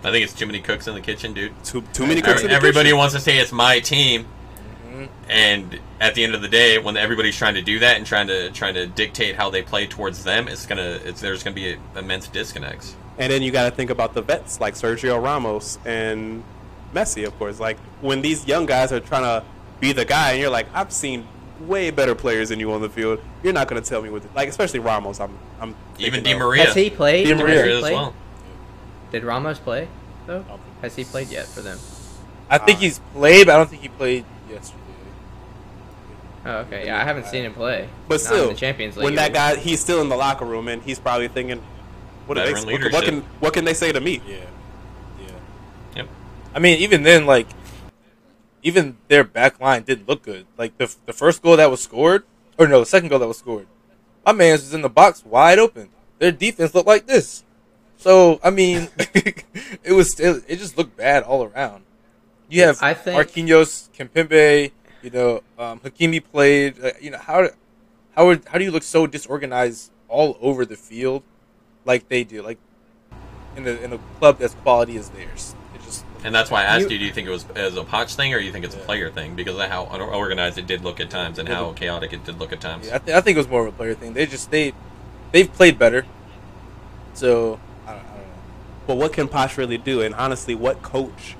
[SPEAKER 2] I think it's too many cooks in the kitchen, dude.
[SPEAKER 1] too too many cooks
[SPEAKER 2] Every-
[SPEAKER 1] in the
[SPEAKER 2] everybody
[SPEAKER 1] kitchen.
[SPEAKER 2] wants to say it's my team,
[SPEAKER 4] Mm-hmm.
[SPEAKER 2] and at the end of the day, when everybody's trying to do that and trying to trying to dictate how they play towards them, it's gonna it's there's gonna be immense disconnects.
[SPEAKER 1] And then you got to think about the vets like Sergio Ramos and Messi, of course. Like when these young guys are trying to be the guy, and you're like, I've seen way better players than you on the field. You're not going to tell me what, like especially Ramos. I'm, I'm
[SPEAKER 2] Even
[SPEAKER 1] thinking
[SPEAKER 2] Di. Maria,
[SPEAKER 3] Has he played?
[SPEAKER 4] Di
[SPEAKER 3] Has
[SPEAKER 4] Maria
[SPEAKER 3] he
[SPEAKER 2] as well.
[SPEAKER 3] Did Ramos play though? Has he played yet for them?
[SPEAKER 4] I think
[SPEAKER 1] Uh,
[SPEAKER 4] he's played, but I don't think he played yesterday.
[SPEAKER 3] Oh, okay. Yeah, I haven't seen him play.
[SPEAKER 1] But
[SPEAKER 3] Not
[SPEAKER 1] still,
[SPEAKER 3] in the Champions League.
[SPEAKER 1] when that
[SPEAKER 3] either.
[SPEAKER 1] guy, he's still in the locker room, and he's probably thinking, what, do they,
[SPEAKER 2] Veteran
[SPEAKER 1] what, what can what can they say to me?
[SPEAKER 4] Yeah, yeah.
[SPEAKER 2] Yep.
[SPEAKER 4] I mean, even then, like, even their back line didn't look good. Like the the first goal that was scored, or no, the second goal that was scored, my man was in the box wide open. Their defense looked like this. So I mean, it was still it just looked bad all around. You have
[SPEAKER 3] I think-
[SPEAKER 4] Marquinhos, Kimpembe, you know, um, Hakimi played. Uh, you know how how would, how do you look so disorganized all over the field like they do? Like in a in a club that's quality as theirs. It just
[SPEAKER 2] And that's why I asked
[SPEAKER 3] You-
[SPEAKER 2] you, do you think it was as a Poch thing or you think it's a player thing? Because of how unorganized it did look at times and how chaotic it did look at times.
[SPEAKER 4] Yeah, I, th- I think it was more of a player thing. They just they they've played better. So I don't, I don't know.
[SPEAKER 1] But what can Poch really do? And honestly, what coach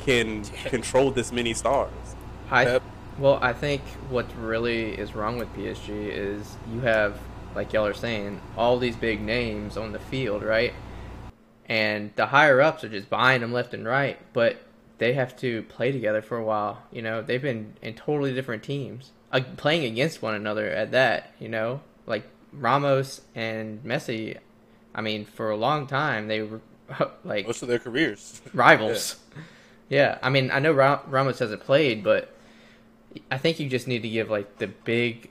[SPEAKER 1] can control this many stars?
[SPEAKER 3] I
[SPEAKER 4] Pep.
[SPEAKER 3] well, I think what really is wrong with PSG is you have, like y'all are saying, all these big names on the field, right? And the higher ups are just buying them left and right, but they have to play together for a while. You know, they've been in totally different teams, uh, playing against one another at that. You know, like Ramos and Messi. I mean, for a long time they were like
[SPEAKER 4] Most of their careers.
[SPEAKER 3] rivals. Yeah. I mean, I know Ra- Ramos hasn't played, but I think you just need to give like the big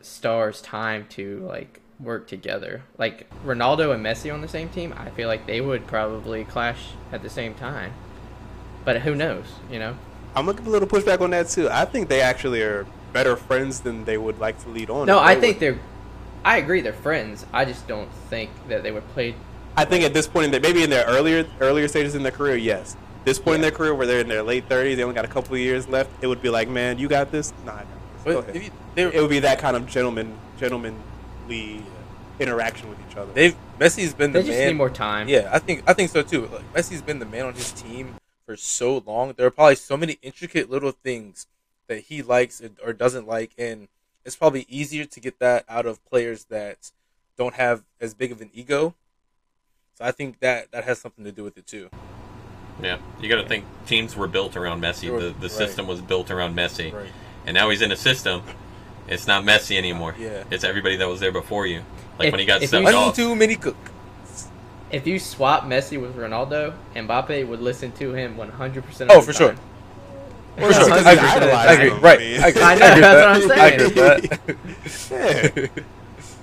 [SPEAKER 3] stars time to like work together. Like Ronaldo and Messi on the same team, I feel like they would probably clash at the same time. but who knows? You know.
[SPEAKER 1] I'm gonna give a little pushback on that too. I think they actually are better friends than they would like to lead on.
[SPEAKER 3] No, I think
[SPEAKER 1] would-
[SPEAKER 3] they're. I agree, they're friends. I just don't think that they would play.
[SPEAKER 1] I think at this point, in the, maybe in their earlier earlier stages in their career, yes. This point in their career, where they're in their late 30s, they only got a couple of years left. It would be like, man, you got this. Nah, I got this. Go
[SPEAKER 4] But
[SPEAKER 1] ahead.
[SPEAKER 4] if you,
[SPEAKER 1] it would be that kind of gentleman gentlemanly interaction with each other.
[SPEAKER 4] they've Messi's been
[SPEAKER 3] They
[SPEAKER 4] the
[SPEAKER 3] just
[SPEAKER 4] man.
[SPEAKER 3] need more time.
[SPEAKER 4] Yeah, I think I think so too. Like Messi's been the man on his team for so long. There are probably so many intricate little things that he likes or doesn't like, and it's probably easier to get that out of players that don't have as big of an ego. So I think that that has something to do with it too.
[SPEAKER 2] Yeah, you got to think teams were built around Messi.
[SPEAKER 4] Were-
[SPEAKER 2] The the
[SPEAKER 4] right.
[SPEAKER 2] system was built around Messi,
[SPEAKER 4] Right.
[SPEAKER 2] and now he's in a system. It's not Messi anymore.
[SPEAKER 4] Yeah.
[SPEAKER 2] it's everybody that was there before you. Like
[SPEAKER 3] If-
[SPEAKER 2] when he got
[SPEAKER 3] if
[SPEAKER 2] subbed
[SPEAKER 3] you-
[SPEAKER 4] One
[SPEAKER 2] off.
[SPEAKER 4] too many cook.
[SPEAKER 3] If you swap Messi with Ronaldo, Mbappe would listen to him 100%.
[SPEAKER 4] Oh,
[SPEAKER 3] of the oh,
[SPEAKER 4] for sure. For sure. I agree.
[SPEAKER 1] idolized
[SPEAKER 4] I agree. Right.
[SPEAKER 1] I
[SPEAKER 4] agree.
[SPEAKER 3] I know,
[SPEAKER 4] I agree
[SPEAKER 3] that's
[SPEAKER 4] with
[SPEAKER 3] what I'm
[SPEAKER 4] that. I agree
[SPEAKER 1] saying.
[SPEAKER 4] with that.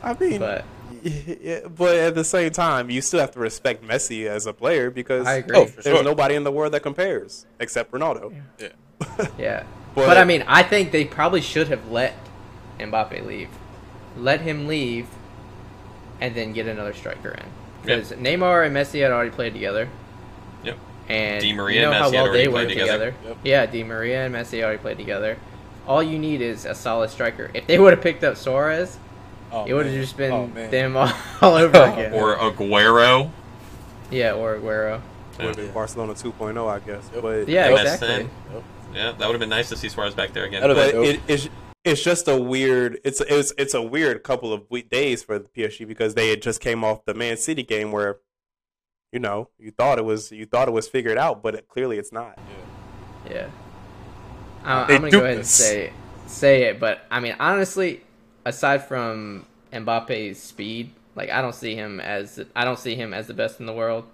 [SPEAKER 1] I mean,
[SPEAKER 3] But
[SPEAKER 1] yeah, but at the same time, you still have to respect Messi as a player because
[SPEAKER 3] I agree.
[SPEAKER 4] Oh,
[SPEAKER 1] there's
[SPEAKER 4] sure.
[SPEAKER 1] nobody in the world that compares except Ronaldo.
[SPEAKER 4] Yeah.
[SPEAKER 3] yeah.
[SPEAKER 1] But-
[SPEAKER 3] But, I mean, I think they probably should have let Mbappe leave. Let him leave and then get another striker in. Because Neymar and Messi had already played together.
[SPEAKER 2] Yep.
[SPEAKER 3] And
[SPEAKER 2] Di Maria
[SPEAKER 3] you know
[SPEAKER 2] and
[SPEAKER 3] how
[SPEAKER 2] Messi had
[SPEAKER 3] well
[SPEAKER 2] already
[SPEAKER 3] they
[SPEAKER 2] played
[SPEAKER 3] work
[SPEAKER 2] together.
[SPEAKER 3] together.
[SPEAKER 4] Yep.
[SPEAKER 3] Yeah, Di Maria and Messi already played together. All you need is a solid striker. If they would have picked up Suarez,
[SPEAKER 4] Oh,
[SPEAKER 3] it would have just been
[SPEAKER 4] Oh,
[SPEAKER 3] them all, all over again.
[SPEAKER 2] Or Aguero.
[SPEAKER 3] yeah, or Aguero.
[SPEAKER 1] Would have been Barcelona 2.0, I guess.
[SPEAKER 4] Yep.
[SPEAKER 1] But
[SPEAKER 3] Yeah,
[SPEAKER 2] Yep.
[SPEAKER 3] exactly.
[SPEAKER 2] Then- Yeah, that would have been nice to see Suarez back there again.
[SPEAKER 1] But it, it's it's just a weird it's it's it's a weird couple of week days for the PSG because they had just came off the Man City game where you know you thought it was you thought it was figured out but it, clearly it's not.
[SPEAKER 3] Yeah. I,
[SPEAKER 4] They
[SPEAKER 3] I'm gonna go ahead and say say it, but I mean honestly, aside from Mbappe's speed, like I don't see him as I don't see him as the best in the world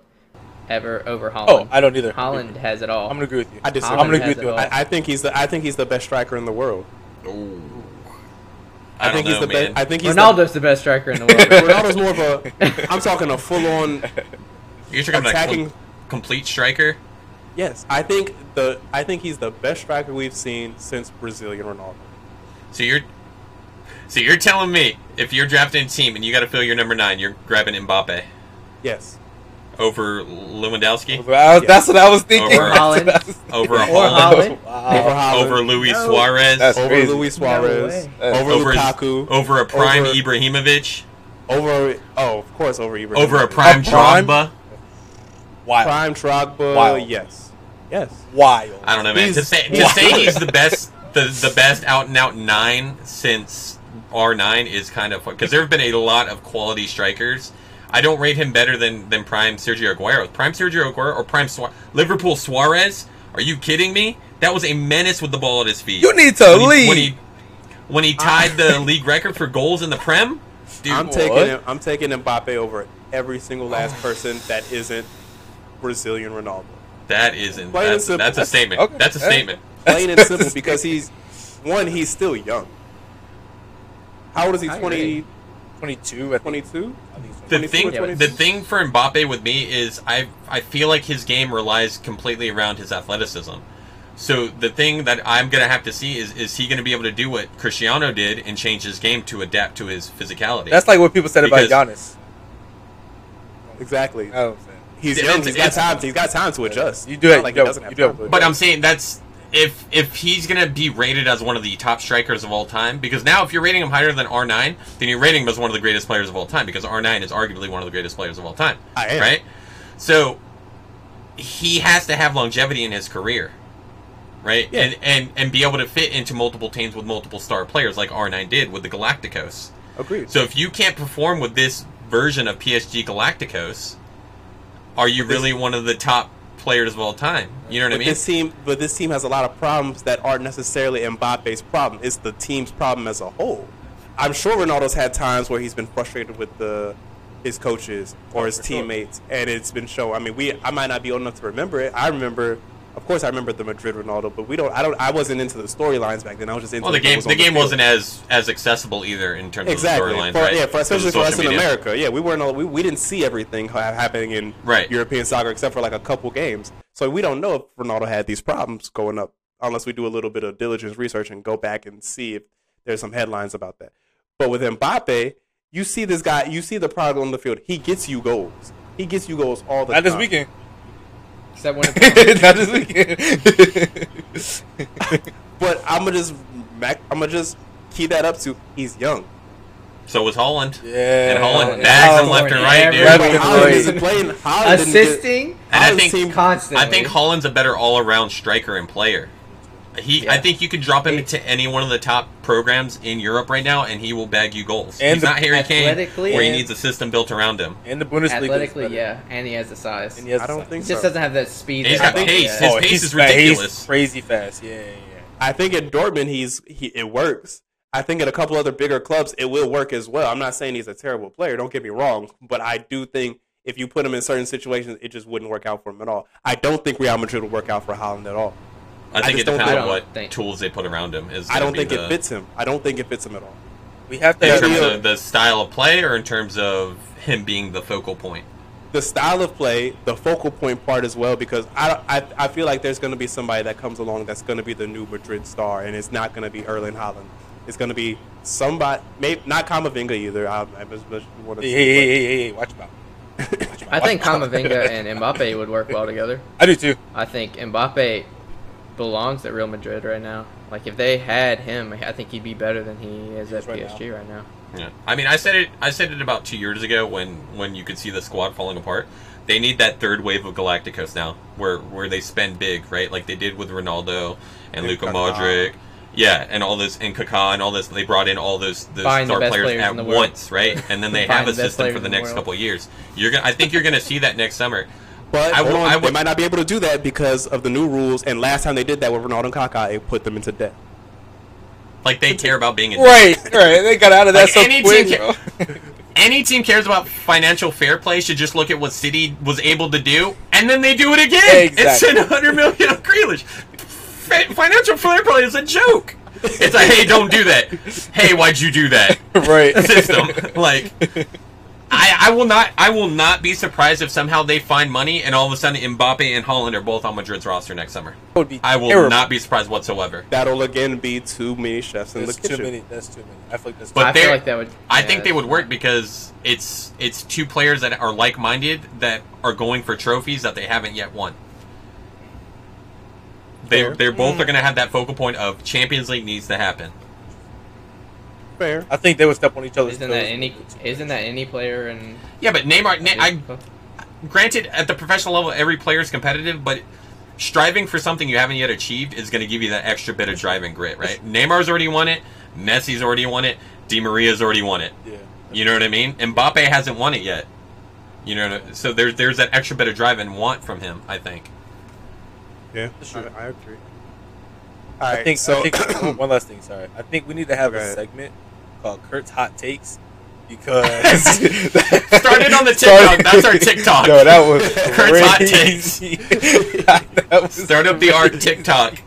[SPEAKER 3] ever over Haaland.
[SPEAKER 4] Oh,
[SPEAKER 3] Haaland.
[SPEAKER 4] I don't either.
[SPEAKER 3] Haaland has it all.
[SPEAKER 4] I'm gonna agree with you.
[SPEAKER 1] I disagree.
[SPEAKER 4] I'm gonna agree with you.
[SPEAKER 1] I, I think he's the I think he's the best striker in the world.
[SPEAKER 2] Ooh.
[SPEAKER 1] I,
[SPEAKER 2] I,
[SPEAKER 1] think
[SPEAKER 2] don't
[SPEAKER 1] he's
[SPEAKER 2] know,
[SPEAKER 1] the best. I think he's
[SPEAKER 3] Ronaldo's the best striker in the world.
[SPEAKER 1] The, Ronaldo's more of a. I'm talking a full on
[SPEAKER 2] You're talking
[SPEAKER 1] attacking.
[SPEAKER 2] com- complete striker.
[SPEAKER 1] Yes, I think the I think he's the best striker we've seen since Brazilian Ronaldo.
[SPEAKER 2] So you're, so you're telling me if you're drafting a team and you got to fill your number nine, you're grabbing Mbappe
[SPEAKER 1] Yes,
[SPEAKER 2] over Lewandowski,
[SPEAKER 4] I was- That's what I was thinking.
[SPEAKER 2] Or
[SPEAKER 3] Haaland.
[SPEAKER 2] over
[SPEAKER 3] Or
[SPEAKER 2] Haaland,
[SPEAKER 3] Haaland.
[SPEAKER 4] Wow.
[SPEAKER 1] over Haaland,
[SPEAKER 2] over Luis
[SPEAKER 3] No.
[SPEAKER 2] Suarez,
[SPEAKER 4] That's
[SPEAKER 1] over
[SPEAKER 4] crazy.
[SPEAKER 1] Luis Suarez,
[SPEAKER 3] way.
[SPEAKER 1] over,
[SPEAKER 2] over
[SPEAKER 1] Lukaku,
[SPEAKER 2] over a prime
[SPEAKER 1] over-
[SPEAKER 2] Ibrahimovic,
[SPEAKER 1] over oh of course over Ibrahimovic.
[SPEAKER 2] over a prime
[SPEAKER 4] A prime?
[SPEAKER 2] Drogba.
[SPEAKER 4] Wild.
[SPEAKER 1] prime Drogba.
[SPEAKER 4] Wild.
[SPEAKER 1] Yes, yes.
[SPEAKER 4] Wild.
[SPEAKER 2] I don't know, man. To
[SPEAKER 1] He's-
[SPEAKER 2] say to say he's the best, the the best out and out nine since R nine is kind of because there have been a lot of quality strikers. I don't rate him better than than Prime Sergio Aguero. Prime Sergio Aguero or Prime Suarez, Liverpool Suarez? Are you kidding me? That was a menace with the ball at his feet.
[SPEAKER 4] You need to
[SPEAKER 2] when he,
[SPEAKER 4] leave.
[SPEAKER 2] when he when he tied the league record for goals in the Prem. Dude,
[SPEAKER 1] I'm
[SPEAKER 4] what?
[SPEAKER 1] taking him, I'm taking Mbappe over every single last oh. person that isn't Brazilian Ronaldo.
[SPEAKER 2] that isn't
[SPEAKER 1] Plain and
[SPEAKER 2] that's,
[SPEAKER 1] simple.
[SPEAKER 2] that's a statement.
[SPEAKER 4] Okay.
[SPEAKER 2] That's a statement.
[SPEAKER 1] Plain and simple because he's one. He's still young. How old is he?
[SPEAKER 3] I
[SPEAKER 1] 20,
[SPEAKER 4] 22. I think.
[SPEAKER 1] 22?
[SPEAKER 4] I think so.
[SPEAKER 2] The thing, the thing for Mbappe with me is I I feel like his game relies completely around his athleticism. So the thing that I'm gonna have to see is is he gonna be able to do what Cristiano did and change his game to adapt to his physicality?
[SPEAKER 4] That's like what people said about
[SPEAKER 2] Because-
[SPEAKER 4] Giannis.
[SPEAKER 1] Exactly.
[SPEAKER 4] Oh, man.
[SPEAKER 1] he's
[SPEAKER 2] yeah,
[SPEAKER 1] young. He's got
[SPEAKER 2] it's-
[SPEAKER 1] time. He's got time to adjust.
[SPEAKER 4] You do it-
[SPEAKER 1] Like
[SPEAKER 4] you
[SPEAKER 1] he
[SPEAKER 4] do-
[SPEAKER 1] doesn't have
[SPEAKER 4] you do it.
[SPEAKER 2] but I'm saying that's if if he's gonna be rated as one of the top strikers of all time because now if you're rating him higher than R9, then you're rating him as one of the greatest players of all time because R9 is arguably one of the greatest players of all time. Right? So he has to have longevity in his career, right?
[SPEAKER 1] Yeah.
[SPEAKER 2] And and and be able to fit into multiple teams with multiple star players like R9 did with the Galacticos.
[SPEAKER 1] Agreed.
[SPEAKER 2] So if you can't perform with this version of PSG Galacticos, are you really one of the top players of all time? You know what I
[SPEAKER 1] But
[SPEAKER 2] mean?
[SPEAKER 1] this team, but this team has a lot of problems that aren't necessarily Mbappe's problem. It's the team's problem as a whole. I'm sure Ronaldo's had times where he's been frustrated with the his coaches or
[SPEAKER 4] Oh,
[SPEAKER 1] his
[SPEAKER 4] for sure.
[SPEAKER 1] teammates, and it's been shown. I mean, we I might not be old enough to remember it. I remember Of course, I remember the Madrid Ronaldo, but we don't. I don't. I wasn't into the storylines back then. I was just into
[SPEAKER 2] Well, the
[SPEAKER 1] what
[SPEAKER 2] game
[SPEAKER 1] was
[SPEAKER 2] the game
[SPEAKER 1] field.
[SPEAKER 2] wasn't as as accessible either in terms
[SPEAKER 1] exactly.
[SPEAKER 2] of storylines,
[SPEAKER 1] For-
[SPEAKER 2] right?
[SPEAKER 1] Yeah, for, especially for us
[SPEAKER 2] social
[SPEAKER 1] in. America. Yeah, we weren't. all- We, we didn't see everything happening in
[SPEAKER 2] Right.
[SPEAKER 1] European soccer except for like a couple games. So we don't know if Ronaldo had these problems going up unless we do a little bit of diligence research and go back and see if there's some headlines about that. But with Mbappe, you see this guy. You see the product on the field. He gets you goals. He gets you goals all the time.
[SPEAKER 4] Not this weekend.
[SPEAKER 3] Except when it
[SPEAKER 4] Not this weekend.
[SPEAKER 1] But I'm gonna just I'm gonna just key that up to he's young.
[SPEAKER 2] So was Haaland.
[SPEAKER 4] yeah.
[SPEAKER 2] And Haaland
[SPEAKER 3] Haaland.
[SPEAKER 2] bags him left and right, dude.
[SPEAKER 4] Left and Haaland
[SPEAKER 1] isn't playing. Haaland
[SPEAKER 3] assisting
[SPEAKER 2] And I think
[SPEAKER 1] team-
[SPEAKER 3] constantly.
[SPEAKER 2] I think Haaland's a better all around striker and player. He, I think you could drop him into any one of the top programs in Europe right now, and he will bag you goals.
[SPEAKER 4] And
[SPEAKER 2] He's
[SPEAKER 4] the-
[SPEAKER 2] not Harry Kane,
[SPEAKER 3] athletically
[SPEAKER 2] where he needs a system built around him.
[SPEAKER 4] And the Bundesliga.
[SPEAKER 3] athletically, yeah, and he has the size.
[SPEAKER 4] And he has
[SPEAKER 1] I don't
[SPEAKER 4] the-
[SPEAKER 1] think
[SPEAKER 3] He just doesn't have that speed.
[SPEAKER 2] He's
[SPEAKER 3] that
[SPEAKER 2] got pace. His
[SPEAKER 4] oh,
[SPEAKER 2] pace is
[SPEAKER 4] fa- he's
[SPEAKER 2] ridiculous.
[SPEAKER 4] crazy fast. Yeah, yeah, yeah.
[SPEAKER 1] I think at Dortmund he's he it works. I think at a couple other bigger clubs it will work as well. I'm not saying he's a terrible player. Don't get me wrong, but I do think if you put him in certain situations, it just wouldn't work out for him at all. I don't think Real Madrid will work out for Haaland at all.
[SPEAKER 2] I think
[SPEAKER 1] just
[SPEAKER 2] it depends
[SPEAKER 3] think-
[SPEAKER 2] on what
[SPEAKER 3] think-
[SPEAKER 2] tools they put around him. Is
[SPEAKER 1] I don't think
[SPEAKER 2] the-
[SPEAKER 1] it fits him. I don't think it fits him at all.
[SPEAKER 4] We have to
[SPEAKER 2] in
[SPEAKER 4] have
[SPEAKER 2] terms
[SPEAKER 1] Yeah.
[SPEAKER 2] of the style of play, or in terms of him being the focal point.
[SPEAKER 1] The style of play, the focal point part as well, because I, I, I feel like there's going to be somebody that comes along that's going to be the new Madrid star, and it's not going to be Erling Haaland. It's going to be somebody, maybe not Kamavinga either. I, I just, just want to
[SPEAKER 4] Hey, hey, hey, hey, hey, watch him out.
[SPEAKER 3] I think Kamavinga and Mbappe would work well together.
[SPEAKER 4] I do too.
[SPEAKER 3] I think Mbappe belongs at Real Madrid right now. Like if they had him, I think he'd be better than he is at
[SPEAKER 4] right
[SPEAKER 3] PSG right now.
[SPEAKER 2] Yeah, I mean, I said it. I said it about two years ago when when you could see the squad falling apart. They need that third wave of Galacticos now, where where they spend big, right? Like they did with Ronaldo and
[SPEAKER 1] And
[SPEAKER 2] Luka
[SPEAKER 1] Kaká.
[SPEAKER 2] Modric. Yeah, and all this and Kaká and all this. They brought in all those those
[SPEAKER 3] Buying the
[SPEAKER 2] star players
[SPEAKER 3] players
[SPEAKER 2] at
[SPEAKER 3] in the world.
[SPEAKER 2] once, right? And then they have a
[SPEAKER 3] the
[SPEAKER 2] system for the
[SPEAKER 3] the
[SPEAKER 2] next
[SPEAKER 3] world.
[SPEAKER 2] couple of years. You're gonna. I think you're gonna see that next summer.
[SPEAKER 1] But
[SPEAKER 2] I
[SPEAKER 1] hold
[SPEAKER 2] will-
[SPEAKER 1] on,
[SPEAKER 2] I
[SPEAKER 1] they might not be able to do that because of the new rules. And last time they did that with Ronaldo and Kaká, it put them into debt.
[SPEAKER 2] Like they care about being in
[SPEAKER 4] Right, right. They got out of that
[SPEAKER 2] Like,
[SPEAKER 4] so
[SPEAKER 2] any
[SPEAKER 4] quick.
[SPEAKER 2] team
[SPEAKER 4] bro.
[SPEAKER 2] any team cares about financial fair play should just look at what City was able to do, and then they do it again.
[SPEAKER 4] Exactly.
[SPEAKER 2] It's spend 100 million on Grealish. Financial fair play is a joke. It's like, hey, don't do that. Hey, why'd you do that?
[SPEAKER 4] right.
[SPEAKER 2] System. Like, I, I will not. I will not be surprised if somehow they find money and all of a sudden Mbappe and Haaland are both on Madrid's roster next summer.
[SPEAKER 4] That would be
[SPEAKER 2] I will
[SPEAKER 4] terrible.
[SPEAKER 2] not be surprised whatsoever.
[SPEAKER 1] That'll again be too many chefs in
[SPEAKER 4] That's
[SPEAKER 1] the
[SPEAKER 4] too
[SPEAKER 1] kitchen.
[SPEAKER 4] many. That's too many. I feel like that's.
[SPEAKER 2] But
[SPEAKER 3] I feel like that would.
[SPEAKER 2] I
[SPEAKER 3] yeah,
[SPEAKER 2] think they would work because it's it's two players that are like minded that are going for trophies that they haven't yet won. They they're both hmm. are going to have that focal point of Champions League needs to happen.
[SPEAKER 1] Fair.
[SPEAKER 4] I think they would step on each other's
[SPEAKER 3] Isn't
[SPEAKER 4] toes.
[SPEAKER 3] that any? Isn't that any player in?
[SPEAKER 2] Yeah, but Neymar. Ne- I granted at the professional level, every player is competitive, but striving for something you haven't yet achieved is going to give you that extra bit of drive and grit, right? Neymar's already won it. Messi's already won it. Di Maria's already won it.
[SPEAKER 4] Yeah.
[SPEAKER 2] You know what I mean? Mbappe hasn't won it yet. You know, so there's there's that extra bit of drive and want from him. I think.
[SPEAKER 1] Yeah,
[SPEAKER 4] That's true.
[SPEAKER 1] I, I agree. All right,
[SPEAKER 4] I think.
[SPEAKER 1] so
[SPEAKER 4] I think one last thing. Sorry. I think we need to have
[SPEAKER 1] Go
[SPEAKER 4] a
[SPEAKER 1] ahead.
[SPEAKER 4] segment called Kurt's Hot Takes because
[SPEAKER 2] Started on the TikTok. That's our TikTok.
[SPEAKER 4] No, that was
[SPEAKER 2] Kurt's Hot
[SPEAKER 4] takes. that was
[SPEAKER 2] Start up the art TikTok.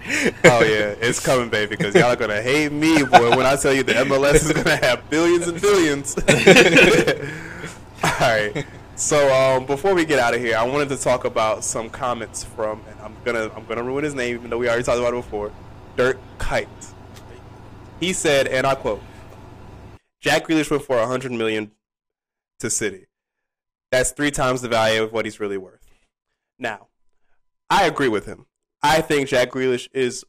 [SPEAKER 1] oh yeah, it's coming, baby, because y'all are gonna hate me, boy. When I tell you the MLS is gonna have billions and billions. All right. So um, before we get out of here, I wanted to talk about some comments from, and I'm gonna I'm gonna ruin his name, even though we already talked about it before. Dirk Kuyt. He said, and I quote: "Jack Grealish went for 100 million to City. That's three times the value of what he's really worth." Now, I agree with him. I think Jack Grealish is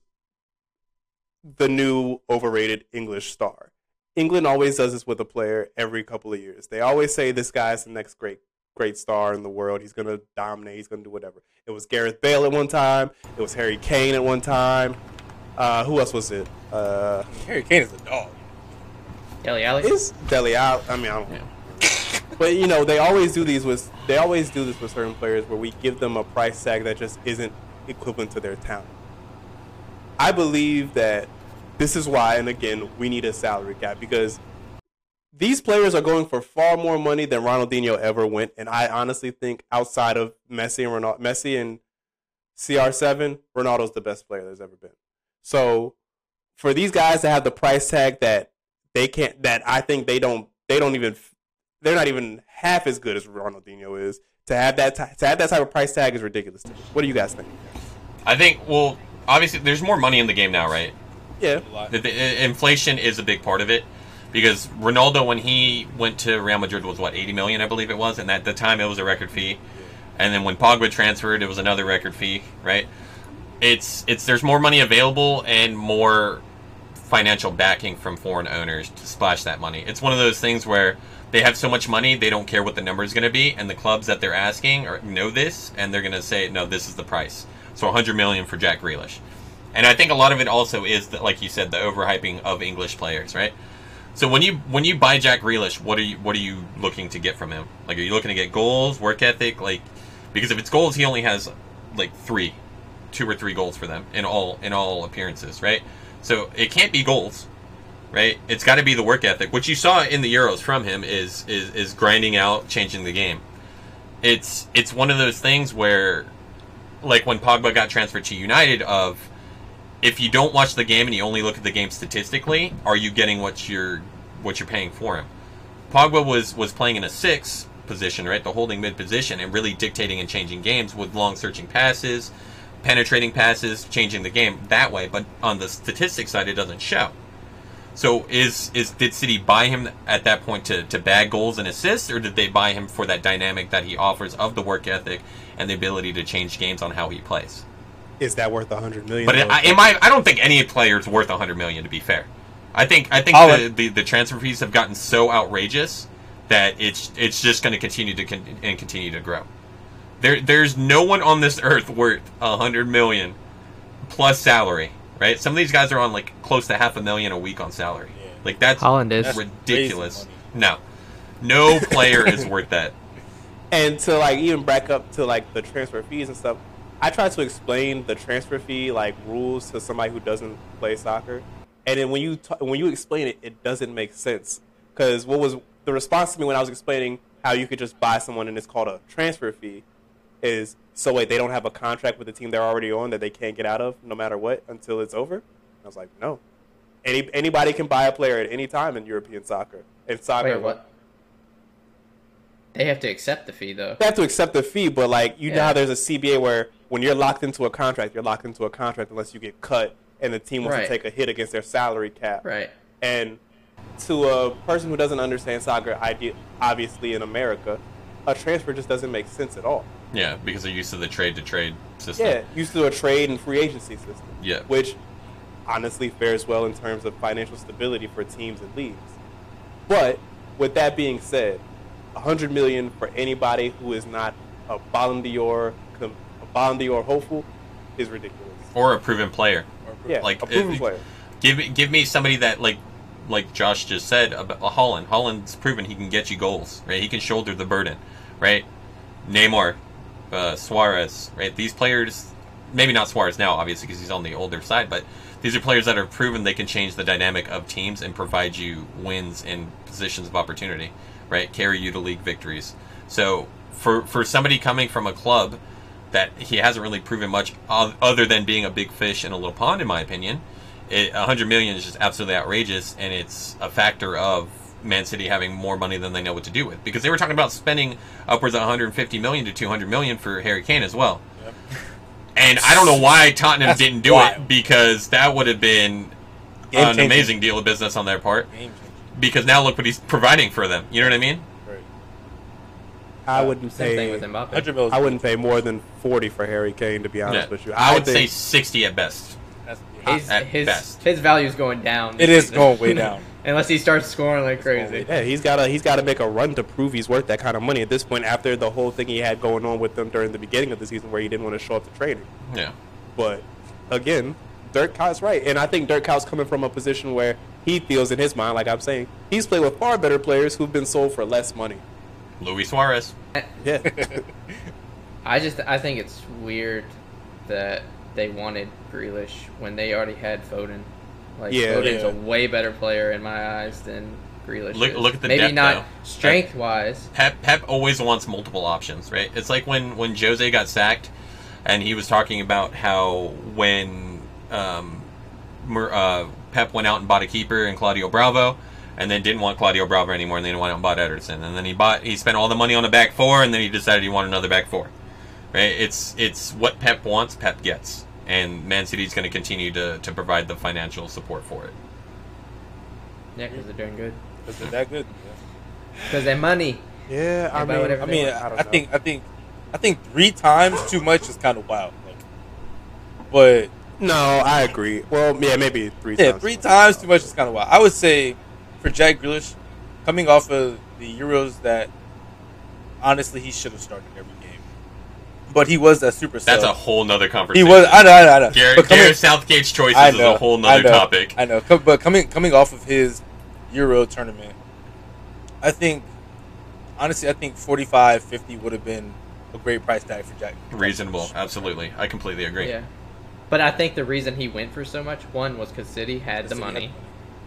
[SPEAKER 1] the new overrated English star. England always does this with a player every couple of years. They always say this guy's the next great great star in the world. He's gonna dominate. He's gonna do whatever. It was Gareth Bale at one time. It was Harry Kane at one time. Uh, who else was it? Uh,
[SPEAKER 4] Harry Kane is a dog.
[SPEAKER 3] Dele Alli.
[SPEAKER 1] is Dele out? I mean, I don't know. But you know, they always do these with they always do this with certain players where we give them a price tag that just isn't equivalent to their talent. I believe that this is why, and again, we need a salary cap because these players are going for far more money than Ronaldinho ever went, and I honestly think outside of Messi and Ronaldo, Messi and CR7, Ronaldo's the best player there's ever been. So for these guys to have the price tag that they can't, that I think they don't, they don't even, they're not even half as good as Ronaldinho is. To have that, t- to have that type of price tag is ridiculous. To me. What do you guys think?
[SPEAKER 2] I think. Well, obviously, there's more money in the game now, right?
[SPEAKER 1] Yeah.
[SPEAKER 2] The, the, inflation is a big part of it because Ronaldo, when he went to Real Madrid, was what 80 million, I believe it was, and at the time it was a record fee. And then when Pogba transferred, it was another record fee, right? It's it's there's more money available and more financial backing from foreign owners to splash that money. It's one of those things where they have so much money they don't care what the number is going to be, and the clubs that they're asking are, know this, and they're going to say no, this is the price. So 100 million for Jack Grealish. And I think a lot of it also is that, like you said, the overhyping of English players, right? So when you when you buy Jack Grealish, what are you what are you looking to get from him? Like, are you looking to get goals, work ethic? Like, because if it's goals, he only has like three, two or three goals for them in all in all appearances, right? So it can't be goals, right? It's got to be the work ethic. What you saw in the Euros from him is is is grinding out, changing the game. It's it's one of those things where, like when Pogba got transferred to United, of if you don't watch the game and you only look at the game statistically, are you getting what you're what you're paying for him? Pogba was was playing in a six position, right, the holding mid position, and really dictating and changing games with long searching passes, penetrating passes, changing the game that way. But on the statistics side, it doesn't show. So is is did City buy him at that point to, to bag goals and assists, or did they buy him for that dynamic that he offers of the work ethic and the ability to change games on how he plays?
[SPEAKER 1] is that worth a 100 million?
[SPEAKER 2] But? I, in my, I don't think any player is worth a 100 million. To be fair, I think I think the, the, the transfer fees have gotten so outrageous that it's it's just going to continue to con- and continue to grow. There there's no one on this earth worth a 100 million plus salary. Right? Some of these guys are on like close to half a million a week on salary.
[SPEAKER 4] Yeah.
[SPEAKER 2] Like that's
[SPEAKER 3] Haaland is.
[SPEAKER 2] Ridiculous.
[SPEAKER 4] crazy
[SPEAKER 2] No, no player is worth that.
[SPEAKER 1] and to like even back up to like the transfer fees and stuff i try to explain the transfer fee like rules to somebody who doesn't play soccer and then when you t- when you explain it it doesn't make sense because what was the response to me when i was explaining how you could just buy someone and it's called a transfer fee is so wait they don't have a contract with the team they're already on that they can't get out of no matter what until it's over i was like no any anybody can buy a player at any time in european soccer in soccer
[SPEAKER 3] Wait, what? They have to accept the fee though.
[SPEAKER 1] they have to accept the fee, but like you know how there's a CBA where when you're locked into a contract, you're locked into a contract unless you get cut and the team wants
[SPEAKER 3] Right.
[SPEAKER 1] to take a hit against their salary cap.
[SPEAKER 3] Right.
[SPEAKER 1] And to a person who doesn't understand soccer, obviously in America, a transfer just doesn't make sense at all.
[SPEAKER 2] Yeah, because they're used to the trade to trade system.
[SPEAKER 1] Yeah, used to a trade and free agency system.
[SPEAKER 2] Yeah.
[SPEAKER 1] Which honestly fares well in terms of financial stability for teams and leagues. But with that being said, 100 million for anybody who is not a Ballon d'Or, a Ballon d'Or hopeful is ridiculous.
[SPEAKER 2] Or a proven player.
[SPEAKER 1] Yeah,
[SPEAKER 2] like,
[SPEAKER 1] a proven
[SPEAKER 2] if-
[SPEAKER 1] player.
[SPEAKER 2] Give me, give me somebody that like like Josh just said about Haaland. Haaland's proven he can get you goals, right? He can shoulder the burden, right? Neymar, uh, Suarez, right? These players, maybe not Suarez now, obviously, because he's on the older side, but these are players that are proven they can change the dynamic of teams and provide you wins and positions of opportunity, right? Carry you to league victories. So for for somebody coming from a club that he hasn't really proven much other than being a big fish in a little pond, in my opinion. It, 100 million is just absolutely outrageous, and it's a factor of Man City having more money than they know what to do with. Because they were talking about spending upwards of 150 million to 200 million for Harry Kane as well.
[SPEAKER 4] Yep.
[SPEAKER 2] And I don't know why Tottenham
[SPEAKER 4] That's
[SPEAKER 2] didn't do
[SPEAKER 4] wild.
[SPEAKER 2] it because that would have been
[SPEAKER 4] Game
[SPEAKER 2] an
[SPEAKER 4] changer.
[SPEAKER 2] amazing deal of business on their part.
[SPEAKER 4] Game.
[SPEAKER 2] Because now look what he's providing for them. You know what I mean?
[SPEAKER 4] Right.
[SPEAKER 1] I wouldn't
[SPEAKER 3] Same thing with Mbappe.
[SPEAKER 4] 100
[SPEAKER 1] I wouldn't pay more than 40 for Harry Kane, to be honest
[SPEAKER 2] Yeah.
[SPEAKER 1] with you.
[SPEAKER 2] I would say 60 at best.
[SPEAKER 4] That's,
[SPEAKER 3] His
[SPEAKER 2] at
[SPEAKER 3] his
[SPEAKER 2] best.
[SPEAKER 3] his value is going down.
[SPEAKER 4] It is
[SPEAKER 3] season.
[SPEAKER 4] going way down.
[SPEAKER 3] Unless he starts scoring like crazy.
[SPEAKER 1] Yeah, he's got to he's got to make a run to prove he's worth that kind of money at this point. After the whole thing he had going on with them during the beginning of the season, where he didn't want to show up to training.
[SPEAKER 2] Yeah.
[SPEAKER 1] But again, Dirk Kuyt's right, and I think Dirk Kuyt's coming from a position where he feels in his mind, like I'm saying, he's played with far better players who've been sold for less money.
[SPEAKER 2] Luis Suarez.
[SPEAKER 1] Yeah,
[SPEAKER 3] I just I think it's weird that they wanted Grealish when they already had Foden. Like
[SPEAKER 1] Yeah.
[SPEAKER 3] Foden's
[SPEAKER 4] Yeah.
[SPEAKER 3] a way better player in my eyes than Grealish.
[SPEAKER 2] Look-
[SPEAKER 3] is.
[SPEAKER 2] look at the
[SPEAKER 3] maybe
[SPEAKER 2] depth,
[SPEAKER 3] not
[SPEAKER 2] though.
[SPEAKER 3] strength wise.
[SPEAKER 2] Pep Pep always wants multiple options, right? It's like when when Jose got sacked and he was talking about how when um, uh, Pep went out and bought a keeper and Claudio Bravo, and then didn't want Claudio Bravo anymore, and then he went out and bought Ederson, and then he bought he spent all the money on a back four, and then he decided he wanted another back four. Right? It's it's what Pep wants, Pep gets, and Man City is going to continue to to provide the financial support for it.
[SPEAKER 3] Yeah, because they're doing good.
[SPEAKER 4] Because they're that good.
[SPEAKER 3] Because they're money.
[SPEAKER 1] Yeah, I mean,
[SPEAKER 4] I mean.
[SPEAKER 1] I
[SPEAKER 4] I,
[SPEAKER 1] don't
[SPEAKER 4] I think, I think, I think three times too much is kind of wild. Like, but
[SPEAKER 1] no, I agree. Well, yeah, maybe three
[SPEAKER 4] yeah,
[SPEAKER 1] times.
[SPEAKER 4] three times too much is kind of wild. I would say for Jack Grealish, coming off of the Euros, that honestly he should have started every game. But he was that super.
[SPEAKER 2] That's a whole nother conversation.
[SPEAKER 4] He was. I know. I know. I know.
[SPEAKER 2] Gareth,
[SPEAKER 4] But coming-
[SPEAKER 2] Gareth Southgate's choices
[SPEAKER 4] I
[SPEAKER 2] is a whole
[SPEAKER 4] I know,
[SPEAKER 2] topic.
[SPEAKER 4] I know, but coming coming off of his Euro tournament, I think honestly, I think 45, 50 would have been a great price tag for Jack.
[SPEAKER 2] Reasonable, absolutely. I completely agree.
[SPEAKER 3] Yeah. But I think the reason he went for so much, one was because City had the
[SPEAKER 4] City had
[SPEAKER 3] money,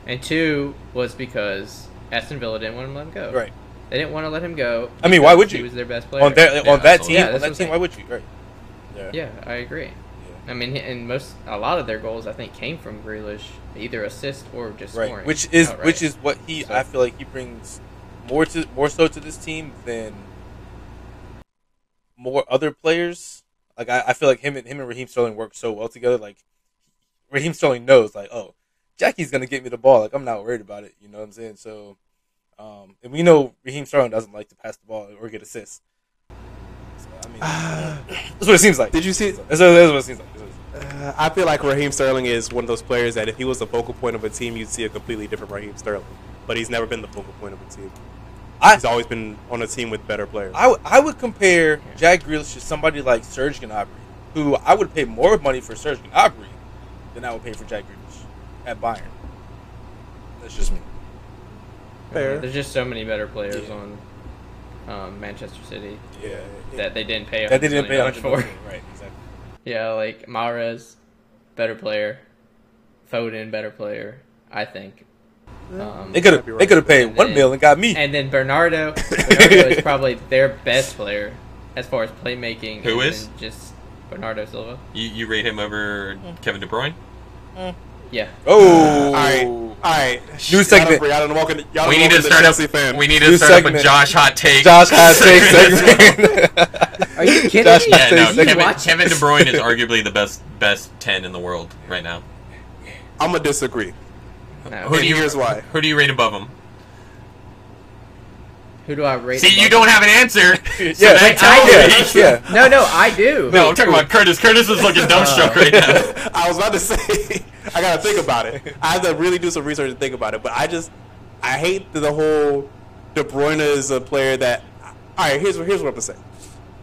[SPEAKER 3] and two was because Aston Villa didn't want to let him go.
[SPEAKER 4] Right.
[SPEAKER 3] They didn't want to let him go.
[SPEAKER 4] I mean, why would
[SPEAKER 3] because He
[SPEAKER 4] you?
[SPEAKER 3] was their best player.
[SPEAKER 4] On that
[SPEAKER 2] Yeah,
[SPEAKER 4] on that team,
[SPEAKER 3] Yeah,
[SPEAKER 4] on
[SPEAKER 3] that's
[SPEAKER 4] that team,
[SPEAKER 3] I'm
[SPEAKER 4] why would you? Right. Yeah.
[SPEAKER 3] Yeah, I agree.
[SPEAKER 4] Yeah.
[SPEAKER 3] I mean, and most a lot of their goals I think came from Grealish, either assist or just
[SPEAKER 4] Right.
[SPEAKER 3] scoring.
[SPEAKER 4] Which is
[SPEAKER 3] outright.
[SPEAKER 4] which is what he
[SPEAKER 3] So-
[SPEAKER 4] I feel like he brings more to more so to this team than more other players. Like I, I feel like him and him and Raheem Sterling work so well together. Like Raheem Sterling knows, like, oh, Jackie's gonna get me the ball. Like I'm not worried about it. You know what I'm saying? So, um, and we know Raheem Sterling doesn't like to pass the ball or get assists. So, I mean, that's what it seems like.
[SPEAKER 1] Did you see?
[SPEAKER 4] That's what, that's what it seems like. That's what it seems like.
[SPEAKER 1] Uh, I feel like Raheem Sterling is one of those players that if he was the focal point of a team, you'd see a completely different Raheem Sterling. But he's never been the focal point of a team.
[SPEAKER 4] I-
[SPEAKER 1] he's always been on a team with better players.
[SPEAKER 4] I, w- I would compare Jack Grealish to somebody like Serge Gnabry, who I would pay more money for Serge Gnabry than I would pay for Jack Grealish at Bayern. That's just me.
[SPEAKER 1] Fair.
[SPEAKER 3] There's just so many better players
[SPEAKER 4] Yeah.
[SPEAKER 3] on um, Manchester City
[SPEAKER 4] Yeah,
[SPEAKER 3] that they didn't pay.
[SPEAKER 4] that they didn't pay
[SPEAKER 3] $100
[SPEAKER 4] $100
[SPEAKER 3] for.
[SPEAKER 4] million. Right, exactly.
[SPEAKER 3] Yeah, like Mahrez, better player. Foden, better player. I think. Um,
[SPEAKER 4] They could have they could have paid
[SPEAKER 3] And
[SPEAKER 4] one
[SPEAKER 3] then-
[SPEAKER 4] mil and got me.
[SPEAKER 3] and then Bernardo. Bernardo is probably their best player as far as playmaking.
[SPEAKER 2] Who
[SPEAKER 3] and
[SPEAKER 2] is?
[SPEAKER 3] then Just Bernardo Silva.
[SPEAKER 2] You, you rate him over Kevin De Bruyne?
[SPEAKER 3] Yeah.
[SPEAKER 4] oh,
[SPEAKER 1] all right, all right.
[SPEAKER 4] New segment.
[SPEAKER 1] Y'all don't walk in, y'all
[SPEAKER 2] We need to start
[SPEAKER 1] Chelsea
[SPEAKER 2] up.
[SPEAKER 1] fan.
[SPEAKER 2] We need
[SPEAKER 4] New
[SPEAKER 2] to start up a. Josh hot take.
[SPEAKER 4] Josh has take segment.
[SPEAKER 3] Are you kidding
[SPEAKER 4] Josh
[SPEAKER 3] me?
[SPEAKER 4] has
[SPEAKER 2] Yeah, no. Kevin,
[SPEAKER 3] watch-
[SPEAKER 2] Kevin De Bruyne is arguably the best best ten in the world right now.
[SPEAKER 1] I'm gonna disagree.
[SPEAKER 3] No.
[SPEAKER 2] Who do you
[SPEAKER 1] Here's why.
[SPEAKER 2] Who do you rate above him?
[SPEAKER 3] Who do I rate?
[SPEAKER 2] See, you don't
[SPEAKER 3] him?
[SPEAKER 2] have an answer. So
[SPEAKER 4] yeah,
[SPEAKER 2] that
[SPEAKER 3] I
[SPEAKER 2] tells
[SPEAKER 3] do.
[SPEAKER 2] me.
[SPEAKER 4] yeah.
[SPEAKER 3] No, no, I do.
[SPEAKER 2] No, I'm talking about Curtis. Curtis is looking uh, dumbstruck right now.
[SPEAKER 1] I was about to say, I gotta think about it. I have to really do some research and think about it. But I just, I hate the whole De Bruyne is a player that. All right, here's here's what I'm gonna say.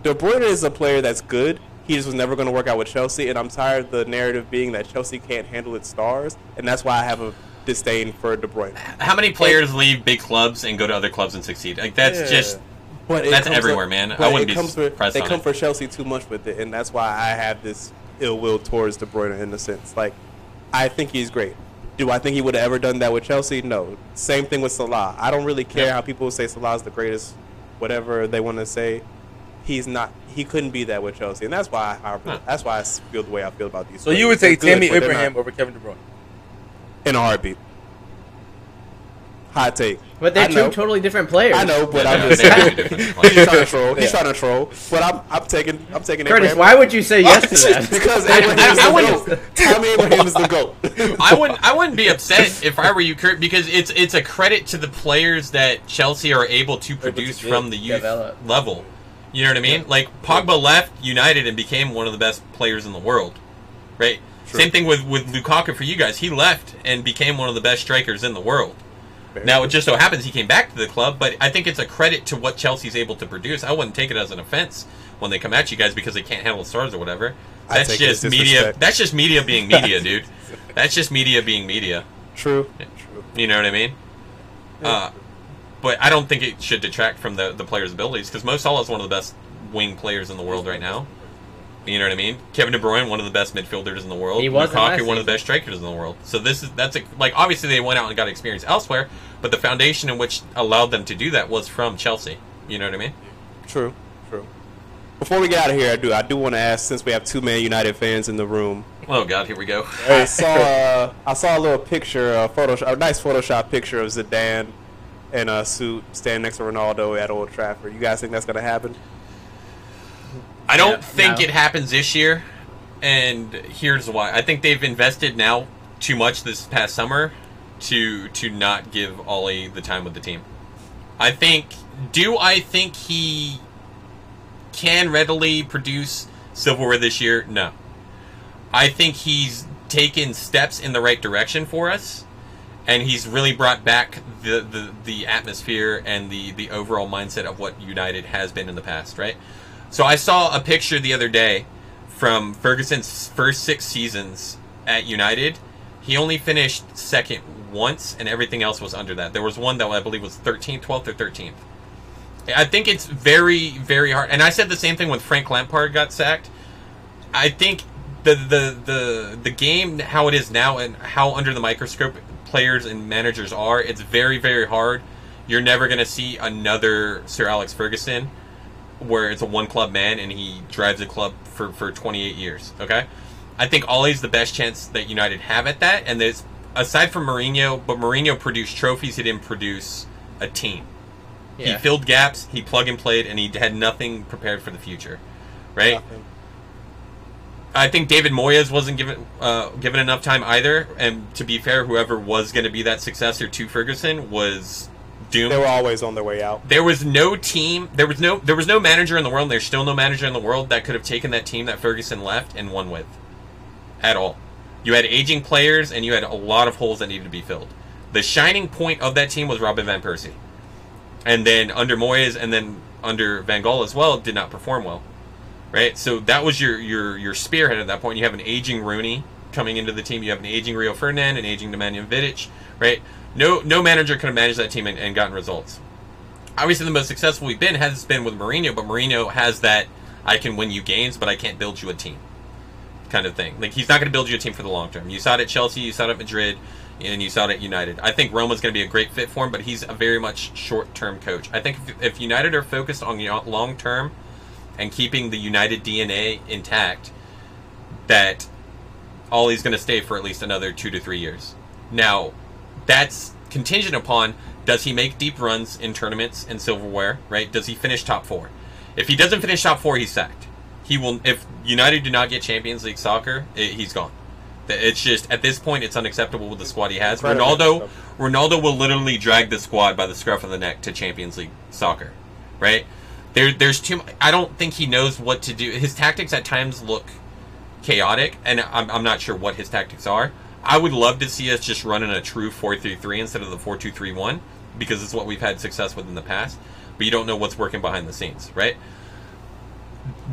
[SPEAKER 1] De Bruyne is a player that's good. He just was never going to work out with Chelsea, and I'm tired of the narrative being that Chelsea can't handle its stars, and that's why I have a disdain for De Bruyne.
[SPEAKER 2] How many players leave big clubs and go to other clubs and succeed? Like that's
[SPEAKER 4] Yeah.
[SPEAKER 2] just
[SPEAKER 1] But
[SPEAKER 2] That's everywhere,
[SPEAKER 1] up-
[SPEAKER 2] man. I wouldn't be
[SPEAKER 1] comes for,
[SPEAKER 2] surprised
[SPEAKER 1] They
[SPEAKER 2] on
[SPEAKER 1] come
[SPEAKER 2] it.
[SPEAKER 1] for Chelsea too much with it, and that's why I have this ill will towards De Bruyne in a sense. Like, I think he's great. Do I think he would have ever done that with Chelsea? No. Same thing with Salah. I don't really care
[SPEAKER 2] Yeah.
[SPEAKER 1] how people say Salah's the greatest, whatever they want to say. He's not. He couldn't be that with Chelsea, and that's why I.
[SPEAKER 2] Huh.
[SPEAKER 1] That's why I feel the way I feel about these.
[SPEAKER 4] So you would
[SPEAKER 1] players. They're
[SPEAKER 4] Tammy Abraham over Kevin De Bruyne?
[SPEAKER 1] in a heartbeat. Hot take.
[SPEAKER 3] But they're
[SPEAKER 1] I
[SPEAKER 3] two
[SPEAKER 1] know.
[SPEAKER 3] totally different players.
[SPEAKER 1] I know, but I'm just saying. He's trying to troll. He's
[SPEAKER 4] Yeah.
[SPEAKER 1] trying to troll. But I'm, I'm taking, I'm taking.
[SPEAKER 3] Curtis,
[SPEAKER 1] Abraham.
[SPEAKER 3] why would you say yes to that?
[SPEAKER 1] because
[SPEAKER 3] I-
[SPEAKER 1] Abraham
[SPEAKER 3] I-
[SPEAKER 1] is
[SPEAKER 3] I
[SPEAKER 1] the goat. Tammy Abraham is the goat.
[SPEAKER 2] I wouldn't. I wouldn't be upset if I were you, Kurt, because it's it's a credit to the players that Chelsea are able to produce from the youth
[SPEAKER 3] develop.
[SPEAKER 2] level. You know what I mean? Like Pogba left United and became one of the best players in the world, right?
[SPEAKER 1] True.
[SPEAKER 2] Same thing with with Lukaku for you guys. He left and became one of the best strikers in the world. Now it just so happens he came back to the club, but I think it's a credit to what Chelsea's able to produce. I wouldn't take it as an offense when they come at you guys because they can't handle the stars or whatever. That's just media. That's just media being media, dude. That's just media being media.
[SPEAKER 1] True. True.
[SPEAKER 2] You know what I mean? Uh, but I don't think it should detract from the the player's abilities because Mo Salah is one of the best wing players in the world right now. You know what I mean? Kevin De Bruyne, one of the best midfielders in the world.
[SPEAKER 3] He wasn't
[SPEAKER 2] Lukaku, one of the best strikers in the world. So this is that's a, like obviously they went out and got experience elsewhere, but the foundation in which allowed them to do that was from Chelsea. You know what I mean?
[SPEAKER 1] True. True. before we get out of here, I do I do want to ask since we have two Man United fans in the room.
[SPEAKER 2] Oh God, here we go.
[SPEAKER 1] I saw uh, I saw a little picture, a Photoshop, a nice Photoshop picture of Zidane in a suit standing next to Ronaldo at Old Trafford. You guys think that's gonna happen?
[SPEAKER 2] I don't
[SPEAKER 3] Yeah,
[SPEAKER 2] think
[SPEAKER 3] no.
[SPEAKER 2] it happens this year, and here's why. I think they've invested now too much this past summer to to not give Ollie the time with the team. I think. Do I think he can readily produce silverware this year? No. I think he's taken steps in the right direction for us, and he's really brought back the, the, the atmosphere and the, the overall mindset of what United has been in the past, right? So I saw a picture the other day from Ferguson's first six seasons at United. He only finished second once, and everything else was under that. There was one that I believe was 13th, 12th, or 13th. I think it's very, very hard. And I said the same thing when Frank Lampard got sacked. I think the the the the game how it is now and how under the microscope players and managers are, it's very very hard. You're never going to see another Sir Alex Ferguson where it's a one club man and he drives a club for for 28 years, okay? I think Ollie's the best chance that United have at that and there's aside from Mourinho, but Mourinho produced trophies, he didn't produce a team. He filled gaps, he plug and played, and he had nothing prepared for the future, right?
[SPEAKER 1] Nothing.
[SPEAKER 2] I think David Moyes wasn't given uh, given enough time either. And to be fair, whoever was going to be that successor to Ferguson was
[SPEAKER 1] They were always on their way out.
[SPEAKER 2] there was no team. There was no. There was no manager in the world. and There's still no manager in the world that could have taken that team that Ferguson left and won with, at all. You had aging players, and you had a lot of holes that needed to be filled. The shining point of that team was Robin van Persie, and then under Moyes, and then under Van Gaal as well, did not perform well right? So that was your your your spearhead at that point. You have an aging Rooney coming into the team. You have an aging Rio Ferdinand, an aging Nemanja Vidic, right? No no manager could have managed that team and, and gotten results. Obviously, the most successful we've been has been with Mourinho, but Mourinho has that I can win you games, but I can't build you a team kind of thing. Like he's not going to build you a team for the long term. You saw it at Chelsea, you saw it at Madrid, and you saw it at United. I think Roma's going to be a great fit for him, but he's a very much short term coach. I think if, if United are focused on long term and keeping the United DNA intact, that Ollie's going to stay for at least another two to three years. Now, that's contingent upon does he make deep runs in tournaments and silverware, right? Does he finish top four? If he doesn't finish top four, he's sacked. He will. If United do not get Champions League soccer, it, he's gone. It's just at this point, it's unacceptable with the squad he has. Ronaldo. Ronaldo will literally drag the squad by the scruff of the neck to Champions League soccer, right? There, there's too. I don't think he knows what to do. His tactics at times look chaotic, and I'm, I'm not sure what his tactics are. I would love to see us just running a true 4-3-3 instead of the 4-2-3-1 because it's what we've had success with in the past. But you don't know what's working behind the scenes, right?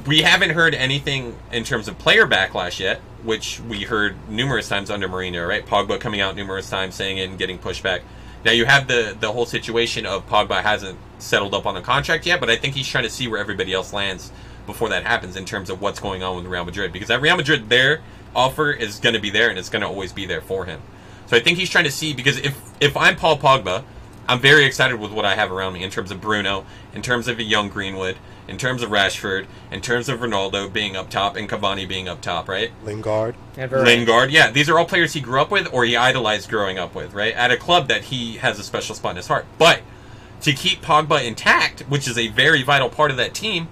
[SPEAKER 2] We haven't heard anything in terms of player backlash yet, which we heard numerous times under Mourinho, right? Pogba coming out numerous times saying it and getting pushback. Now you have the the whole situation of Pogba hasn't settled up on a contract yet, but I think he's trying to see where everybody else lands before that happens in terms of what's going on with Real Madrid. Because at Real Madrid, their offer is going to be there and it's going to always be there for him. So I think he's trying to see because if if I'm Paul Pogba, I'm very excited with what I have around me in terms of Bruno, in terms of a young Greenwood, in terms of Rashford, in terms of Ronaldo being up top and Cavani being up top, right?
[SPEAKER 1] Lingard.
[SPEAKER 2] Lingard, yeah, these are all players he grew up with or he idolized growing up with, right? At a club that he has a special spot in his heart. But to keep Pogba intact, which is a very vital part of that team,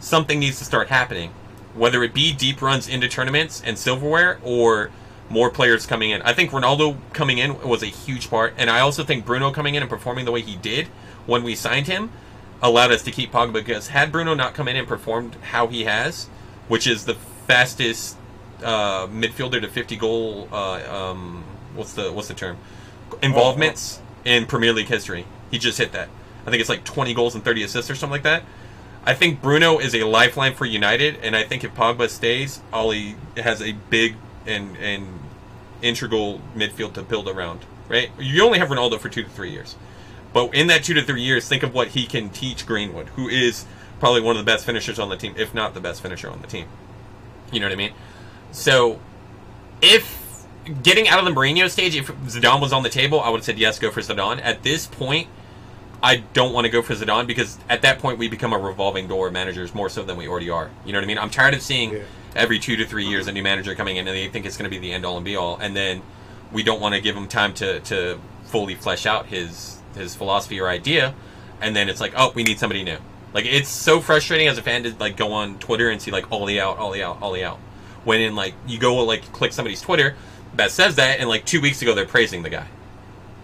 [SPEAKER 2] something needs to start happening. Whether it be deep runs into tournaments and silverware or more players coming in. I think Ronaldo coming in was a huge part, and I also think Bruno coming in and performing the way he did when we signed him allowed us to keep Pogba because had Bruno not come in and performed how he has, which is the fastest uh, midfielder to 50 goal uh, um, what's the what's the term involvements in Premier League history. He just hit that. I think it's like 20 goals and 30 assists or something like that. I think Bruno is a lifeline for United, and I think if Pogba stays, Ollie has a big and and integral midfield to build around. Right? You only have Ronaldo for two to three years, but in that two to three years, think of what he can teach Greenwood, who is probably one of the best finishers on the team, if not the best finisher on the team. You know what I mean? So, if getting out of the Mourinho stage, if Zidane was on the table, I would have said yes, go for Zidane. At this point, I don't want to go for Zidane because at that point we become a revolving door of managers more so than we already are. You know what I mean? I'm tired of seeing
[SPEAKER 1] Yeah.
[SPEAKER 2] every two to three years a new manager coming in and they think it's going to be the end all and be all, and then we don't want to give him time to to fully flesh out his his philosophy or idea, and then it's like, oh, we need somebody new. Like it's so frustrating as a fan to like go on Twitter and see like Ollie out, Ollie out, Ollie out. When in like you go like click somebody's Twitter that says that, and like two weeks ago they're praising the guy.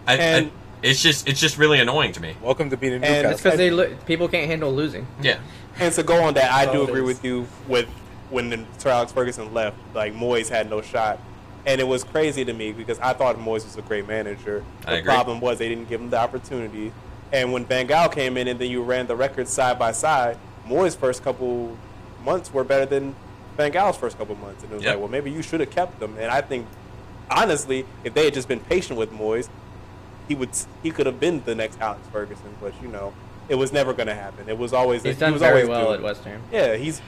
[SPEAKER 2] I,
[SPEAKER 1] And-
[SPEAKER 2] I, it's just it's just really annoying to me.
[SPEAKER 4] Welcome to being a
[SPEAKER 1] And
[SPEAKER 3] It's because they lo- people can't handle losing.
[SPEAKER 2] Yeah,
[SPEAKER 1] And to go on that, I do agree with you. With when the, Sir Alex Ferguson left, like Moyes had no shot, and it was crazy to me because I thought Moyes was a great manager.
[SPEAKER 2] I
[SPEAKER 1] The
[SPEAKER 2] agree.
[SPEAKER 1] problem was they didn't give him the opportunity. And when Van Gaal came in, and then you ran the records side by side, Moyes' first couple months were better than Van Gaal's first couple months, and it was
[SPEAKER 2] Yep.
[SPEAKER 1] like, well, maybe you should have kept them. And I think, honestly, if they had just been patient with Moyes, he would he could have been the next Alex Ferguson. But you know, it was never going to happen. It was always
[SPEAKER 3] He's
[SPEAKER 1] he
[SPEAKER 3] done
[SPEAKER 1] was
[SPEAKER 3] very
[SPEAKER 1] always
[SPEAKER 3] well
[SPEAKER 1] doomed.
[SPEAKER 3] at West Ham.
[SPEAKER 1] Yeah, he's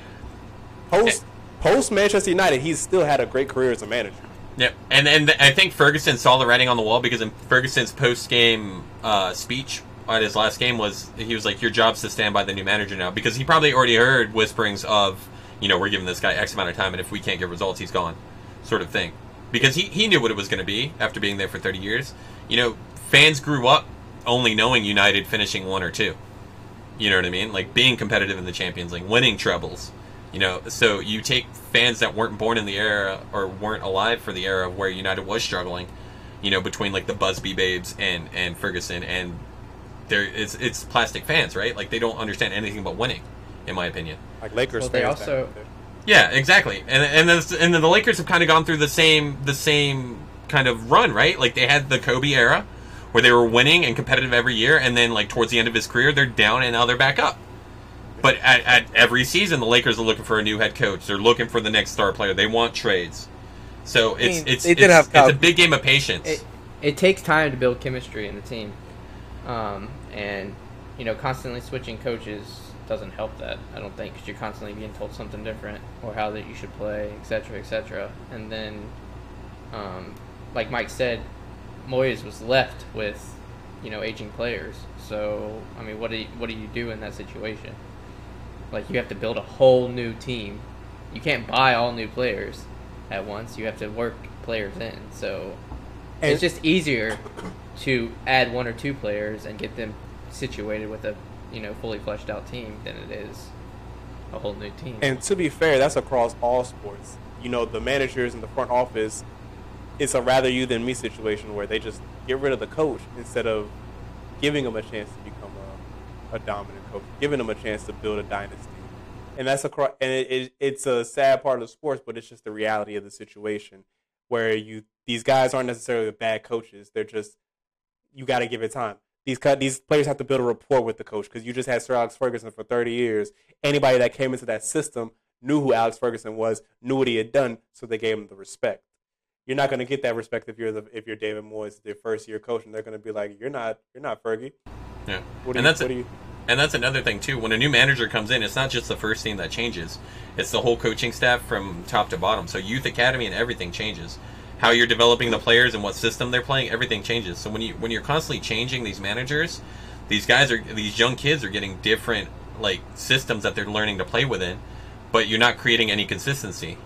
[SPEAKER 1] post post Manchester United. He's still had a great career as a manager.
[SPEAKER 2] yeah, and and I think Ferguson saw the writing on the wall because in Ferguson's post game uh, speech at his last game was he was like, "Your job's to stand by the new manager now," because he probably already heard whisperings of, you know, we're giving this guy X amount of time, and if we can't get results, he's gone, sort of thing. Because he, he knew what it was going to be after being there for 30 years. You know, fans grew up only knowing United finishing one or two. You know what I mean? Like being competitive in the Champions League, winning trebles. You know, so you take fans that weren't born in the era or weren't alive for the era where United was struggling. You know, between like the Busby Babes and and Ferguson, and there it's it's plastic fans, right? Like they don't understand anything but winning, in my opinion.
[SPEAKER 1] Like Lakers
[SPEAKER 3] Well, they
[SPEAKER 1] fans. back
[SPEAKER 3] also-
[SPEAKER 1] in the day.
[SPEAKER 2] Yeah, exactly. And and then and then the Lakers have kind of gone through the same the same kind of run, right? Like they had the Kobe era where they were winning and competitive every year, and then like towards the end of his career, they're down and now they're back up. But at, at every season, the Lakers are looking for a new head coach. They're looking for the next star player. They want trades. So it's
[SPEAKER 4] mean,
[SPEAKER 2] it's
[SPEAKER 4] they
[SPEAKER 2] it's,
[SPEAKER 4] have
[SPEAKER 2] it's a big game of patience.
[SPEAKER 3] It, it takes time to build chemistry in the team, um, and you know, constantly switching coaches doesn't help that. I don't think because you're constantly being told something different or how that you should play, etc., etc. And then, um, like Mike said, Moyes was left with you know aging players. So I mean, what do you, what do you do in that situation? Like you have to build a whole new team. You can't buy all new players at once. You have to work players in. So
[SPEAKER 1] And-
[SPEAKER 3] it's just easier to add one or two players and get them situated with a you know fully fleshed out team than it is a whole new team.
[SPEAKER 1] And to be fair, that's across all sports. You know, the managers in the front office, it's a rather you than me situation where they just get rid of the coach instead of giving them a chance to become a, a dominant coach, giving them a chance to build a dynasty. And that's across, and it, it, it's a sad part of sports, but it's just the reality of the situation where you these guys aren't necessarily bad coaches. They're just you got to give it time. These these players have to build a rapport with the coach because you just had Sir Alex Ferguson for 30 years. Anybody that came into that system knew who Alex Ferguson was, knew what he had done, so they gave him the respect. You're not going to get that respect if you're the if you're David Moyes, their first year coach, and they're going to be like, "You're not, you're not Fergie."
[SPEAKER 2] yeah,
[SPEAKER 1] What do
[SPEAKER 2] and
[SPEAKER 1] you,
[SPEAKER 2] that's
[SPEAKER 1] what do you,
[SPEAKER 2] And that's another thing too. When a new manager comes in, it's not just the first team that changes; it's the whole coaching staff from top to bottom. So youth academy and everything changes. How you're developing the players and what system they're playing, everything changes. So when you when you're constantly changing these managers, these guys are these young kids are getting different like systems that they're learning to play within, but you're not creating any consistency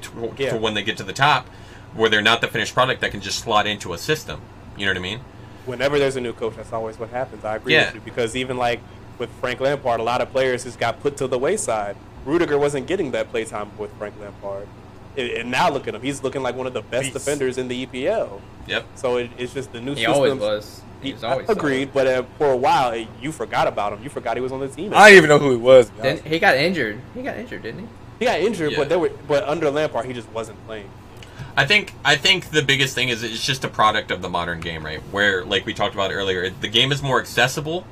[SPEAKER 2] to,
[SPEAKER 1] Yeah.
[SPEAKER 2] for when they get to the top, where they're not the finished product that can just slot into a system. You know what I mean?
[SPEAKER 1] whenever there's a new coach, that's always what happens. I agree
[SPEAKER 2] Yeah.
[SPEAKER 1] with you because even like with Frank Lampard, a lot of players just got put to the wayside. Rudiger wasn't getting that playtime with Frank Lampard, and, and now look at him; he's looking like one of the best
[SPEAKER 4] Beast.
[SPEAKER 1] defenders in the EPL.
[SPEAKER 2] Yep.
[SPEAKER 1] So it, it's just the new system.
[SPEAKER 3] he
[SPEAKER 1] systems.
[SPEAKER 3] always was. He was always
[SPEAKER 1] agreed, but uh, for a while you forgot about him. You forgot he was on the team.
[SPEAKER 4] I didn't even know who he was. to be
[SPEAKER 3] solid.
[SPEAKER 4] honest.
[SPEAKER 3] Then he got injured. He got injured, didn't he?
[SPEAKER 1] he got injured,
[SPEAKER 2] Yeah.
[SPEAKER 1] but there were but under Lampard he just wasn't playing.
[SPEAKER 2] I think I think the biggest thing is it's just a product of the modern game, right? Where, like we talked about earlier, the game is more accessible,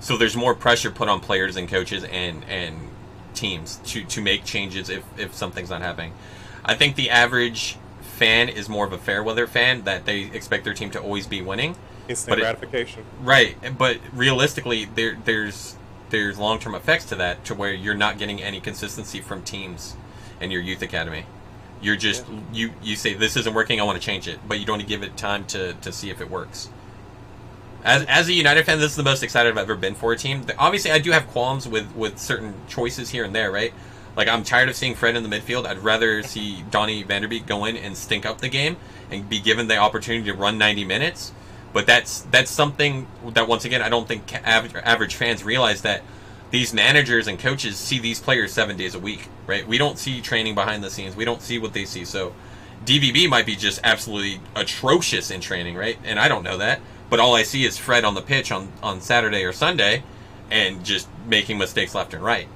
[SPEAKER 2] so there's more pressure put on players and coaches and and teams to to make changes if if something's not happening. I think the average fan is more of a fair weather fan that they expect their team to always be winning.
[SPEAKER 1] Instant
[SPEAKER 2] But it-
[SPEAKER 1] gratification.
[SPEAKER 2] Right, but realistically, there there's there's long term effects to that, to where you're not getting any consistency from teams in your youth academy. You're just you you say this isn't working, I want to change it, but you don't give it time to to see if it works. As, as a United fan, this is the most excited I've ever been for a team. Obviously, I do have qualms with, with certain choices here and there, right? Like, I'm tired of seeing Fred in the midfield. I'd rather see Donny van de Beek go in and stink up the game and be given the opportunity to run 90 minutes. But that's that's something that, once again, I don't think average, average fans realize that these managers and coaches see these players seven days a week, right? We don't see training behind the scenes. We don't see what they see. So DVB might be just absolutely atrocious in training, right? And I don't know that. But all I see is Fred on the pitch on, on Saturday or Sunday and just making mistakes left and right.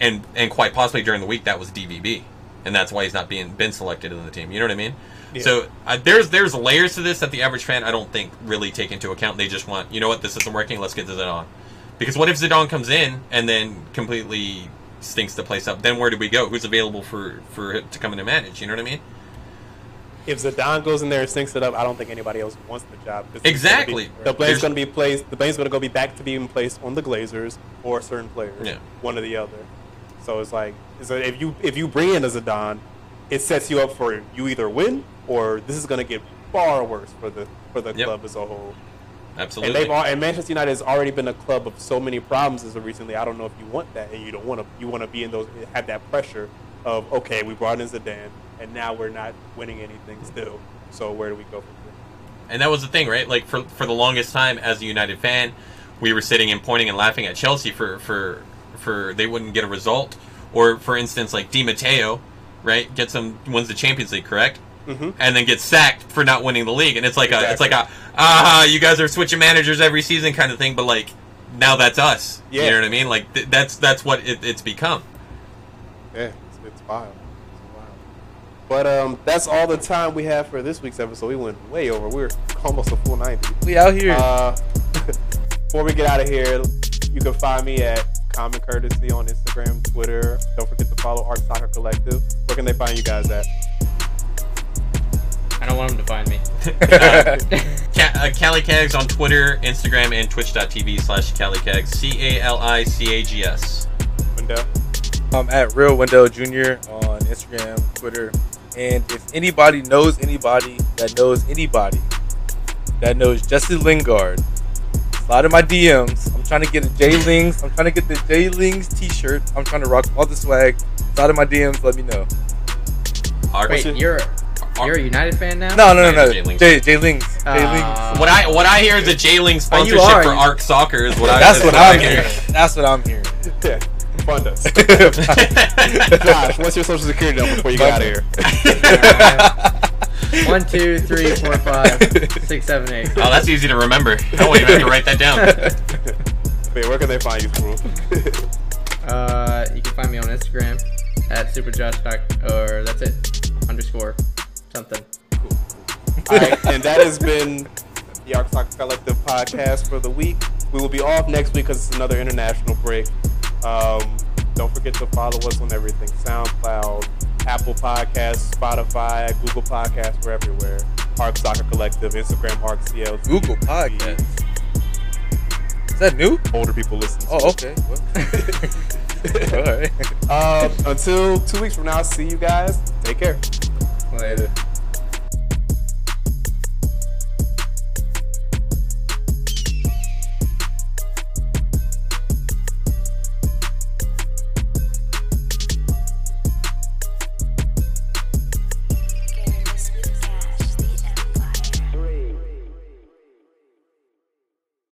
[SPEAKER 2] And and quite possibly during the week that was DVB. And that's why he's not being been selected in the team. You know what I mean?
[SPEAKER 1] Yeah.
[SPEAKER 2] So uh, there's there's layers to this that the average fan I don't think really take into account. They just want, you know what, this isn't working, let's get Zidane. Because what if Zidane comes in and then completely stinks the place up? Then where do we go? Who's available for for him to come in and manage? You know what I mean?
[SPEAKER 1] If Zidane goes in there and stinks it up, I don't think anybody else wants the job.
[SPEAKER 2] Exactly.
[SPEAKER 1] be- the blame's going to be placed. The blame's going to go be back to being placed on the Glazers or certain players,
[SPEAKER 2] Yeah.
[SPEAKER 1] one or the other. So it's like, so if you if you bring in a Zidane, it sets you up for you either win or this is going to get far worse for the for the
[SPEAKER 2] Yep.
[SPEAKER 1] club as a whole.
[SPEAKER 2] Absolutely.
[SPEAKER 1] And they've al- and Manchester United has already been a club of so many problems as of recently. I don't know if you want that, and you don't want to. You want to be in those have that pressure of okay, we brought in Zidane, and now we're not winning anything still. So where do we go from here?
[SPEAKER 2] and that was the thing, right? Like for for the longest time, as a United fan, we were sitting and pointing and laughing at Chelsea for for for they wouldn't get a result, or for instance, like Di Matteo, right, gets them wins the Champions League, correct?
[SPEAKER 1] Mm-hmm.
[SPEAKER 2] And then gets sacked for not winning the league, and it's like a it's like a ah, you guys are switching managers every season kind of thing, but like now that's us.
[SPEAKER 1] Yeah.
[SPEAKER 2] You know what I mean? Like th- that's that's what it, it's become.
[SPEAKER 1] Yeah, it's, it's wild. It's wild. But um, that's all the time we have for this week's episode. We went way over. We are almost a full ninety.
[SPEAKER 4] We out here.
[SPEAKER 1] Uh, before we get out of here, you can find me at Common Courtesy on Instagram, Twitter. Don't forget to follow Arc Soccer Collective. Where can they find you guys at?
[SPEAKER 3] I don't want him to find me.
[SPEAKER 2] Ca- uh, Cali Cags on Twitter, Instagram, and Twitch.tv slash Cali Cags. C A L I C A G S.
[SPEAKER 1] Wendell?
[SPEAKER 4] I'm at Real Wendell Junior on Instagram, Twitter, and if anybody knows anybody that knows anybody that knows Jesse Lingard, slide in my DMs. I'm trying to get a J Lings. I'm trying to get the J Lings T-shirt. I'm trying to rock all the swag. Slide in my DMs. Let me know.
[SPEAKER 2] Our-
[SPEAKER 3] Wait, you're you're a United fan now?
[SPEAKER 4] No, no, no, no.
[SPEAKER 2] J Lings.
[SPEAKER 4] J J Lings. J
[SPEAKER 3] Uh,
[SPEAKER 4] Lings.
[SPEAKER 2] What I what I hear is a J Link
[SPEAKER 3] Oh,
[SPEAKER 2] sponsorship
[SPEAKER 3] are.
[SPEAKER 2] for Arc Soccer is what I.
[SPEAKER 4] That's
[SPEAKER 2] is
[SPEAKER 4] what
[SPEAKER 2] I
[SPEAKER 4] I'm
[SPEAKER 2] hear.
[SPEAKER 4] hearing. That's what I'm hearing.
[SPEAKER 1] Yeah, fund us. Josh, what's your social security number before you get out of here?
[SPEAKER 3] One, two, three, four, five, six, seven, eight.
[SPEAKER 2] Oh, that's easy to remember. I won't even have to write that down.
[SPEAKER 1] Wait, where can they find you, Screw?
[SPEAKER 3] Uh, you can find me on Instagram at superjosh. Or that's it. Underscore something.
[SPEAKER 1] All right, and that has been the Arc Soccer Collective podcast for the week. We will be off next week because it's another international break. Um, don't forget to follow us on everything: SoundCloud, Apple Podcasts, Spotify, Google Podcasts. We're everywhere. Arc Soccer Collective, Instagram, Arc CL.
[SPEAKER 4] Google Podcast. Is that new?
[SPEAKER 1] Older people listen. To
[SPEAKER 4] Oh, okay. All right.
[SPEAKER 1] Um, until two weeks from now, see you guys. Take care.
[SPEAKER 3] Nah, mulai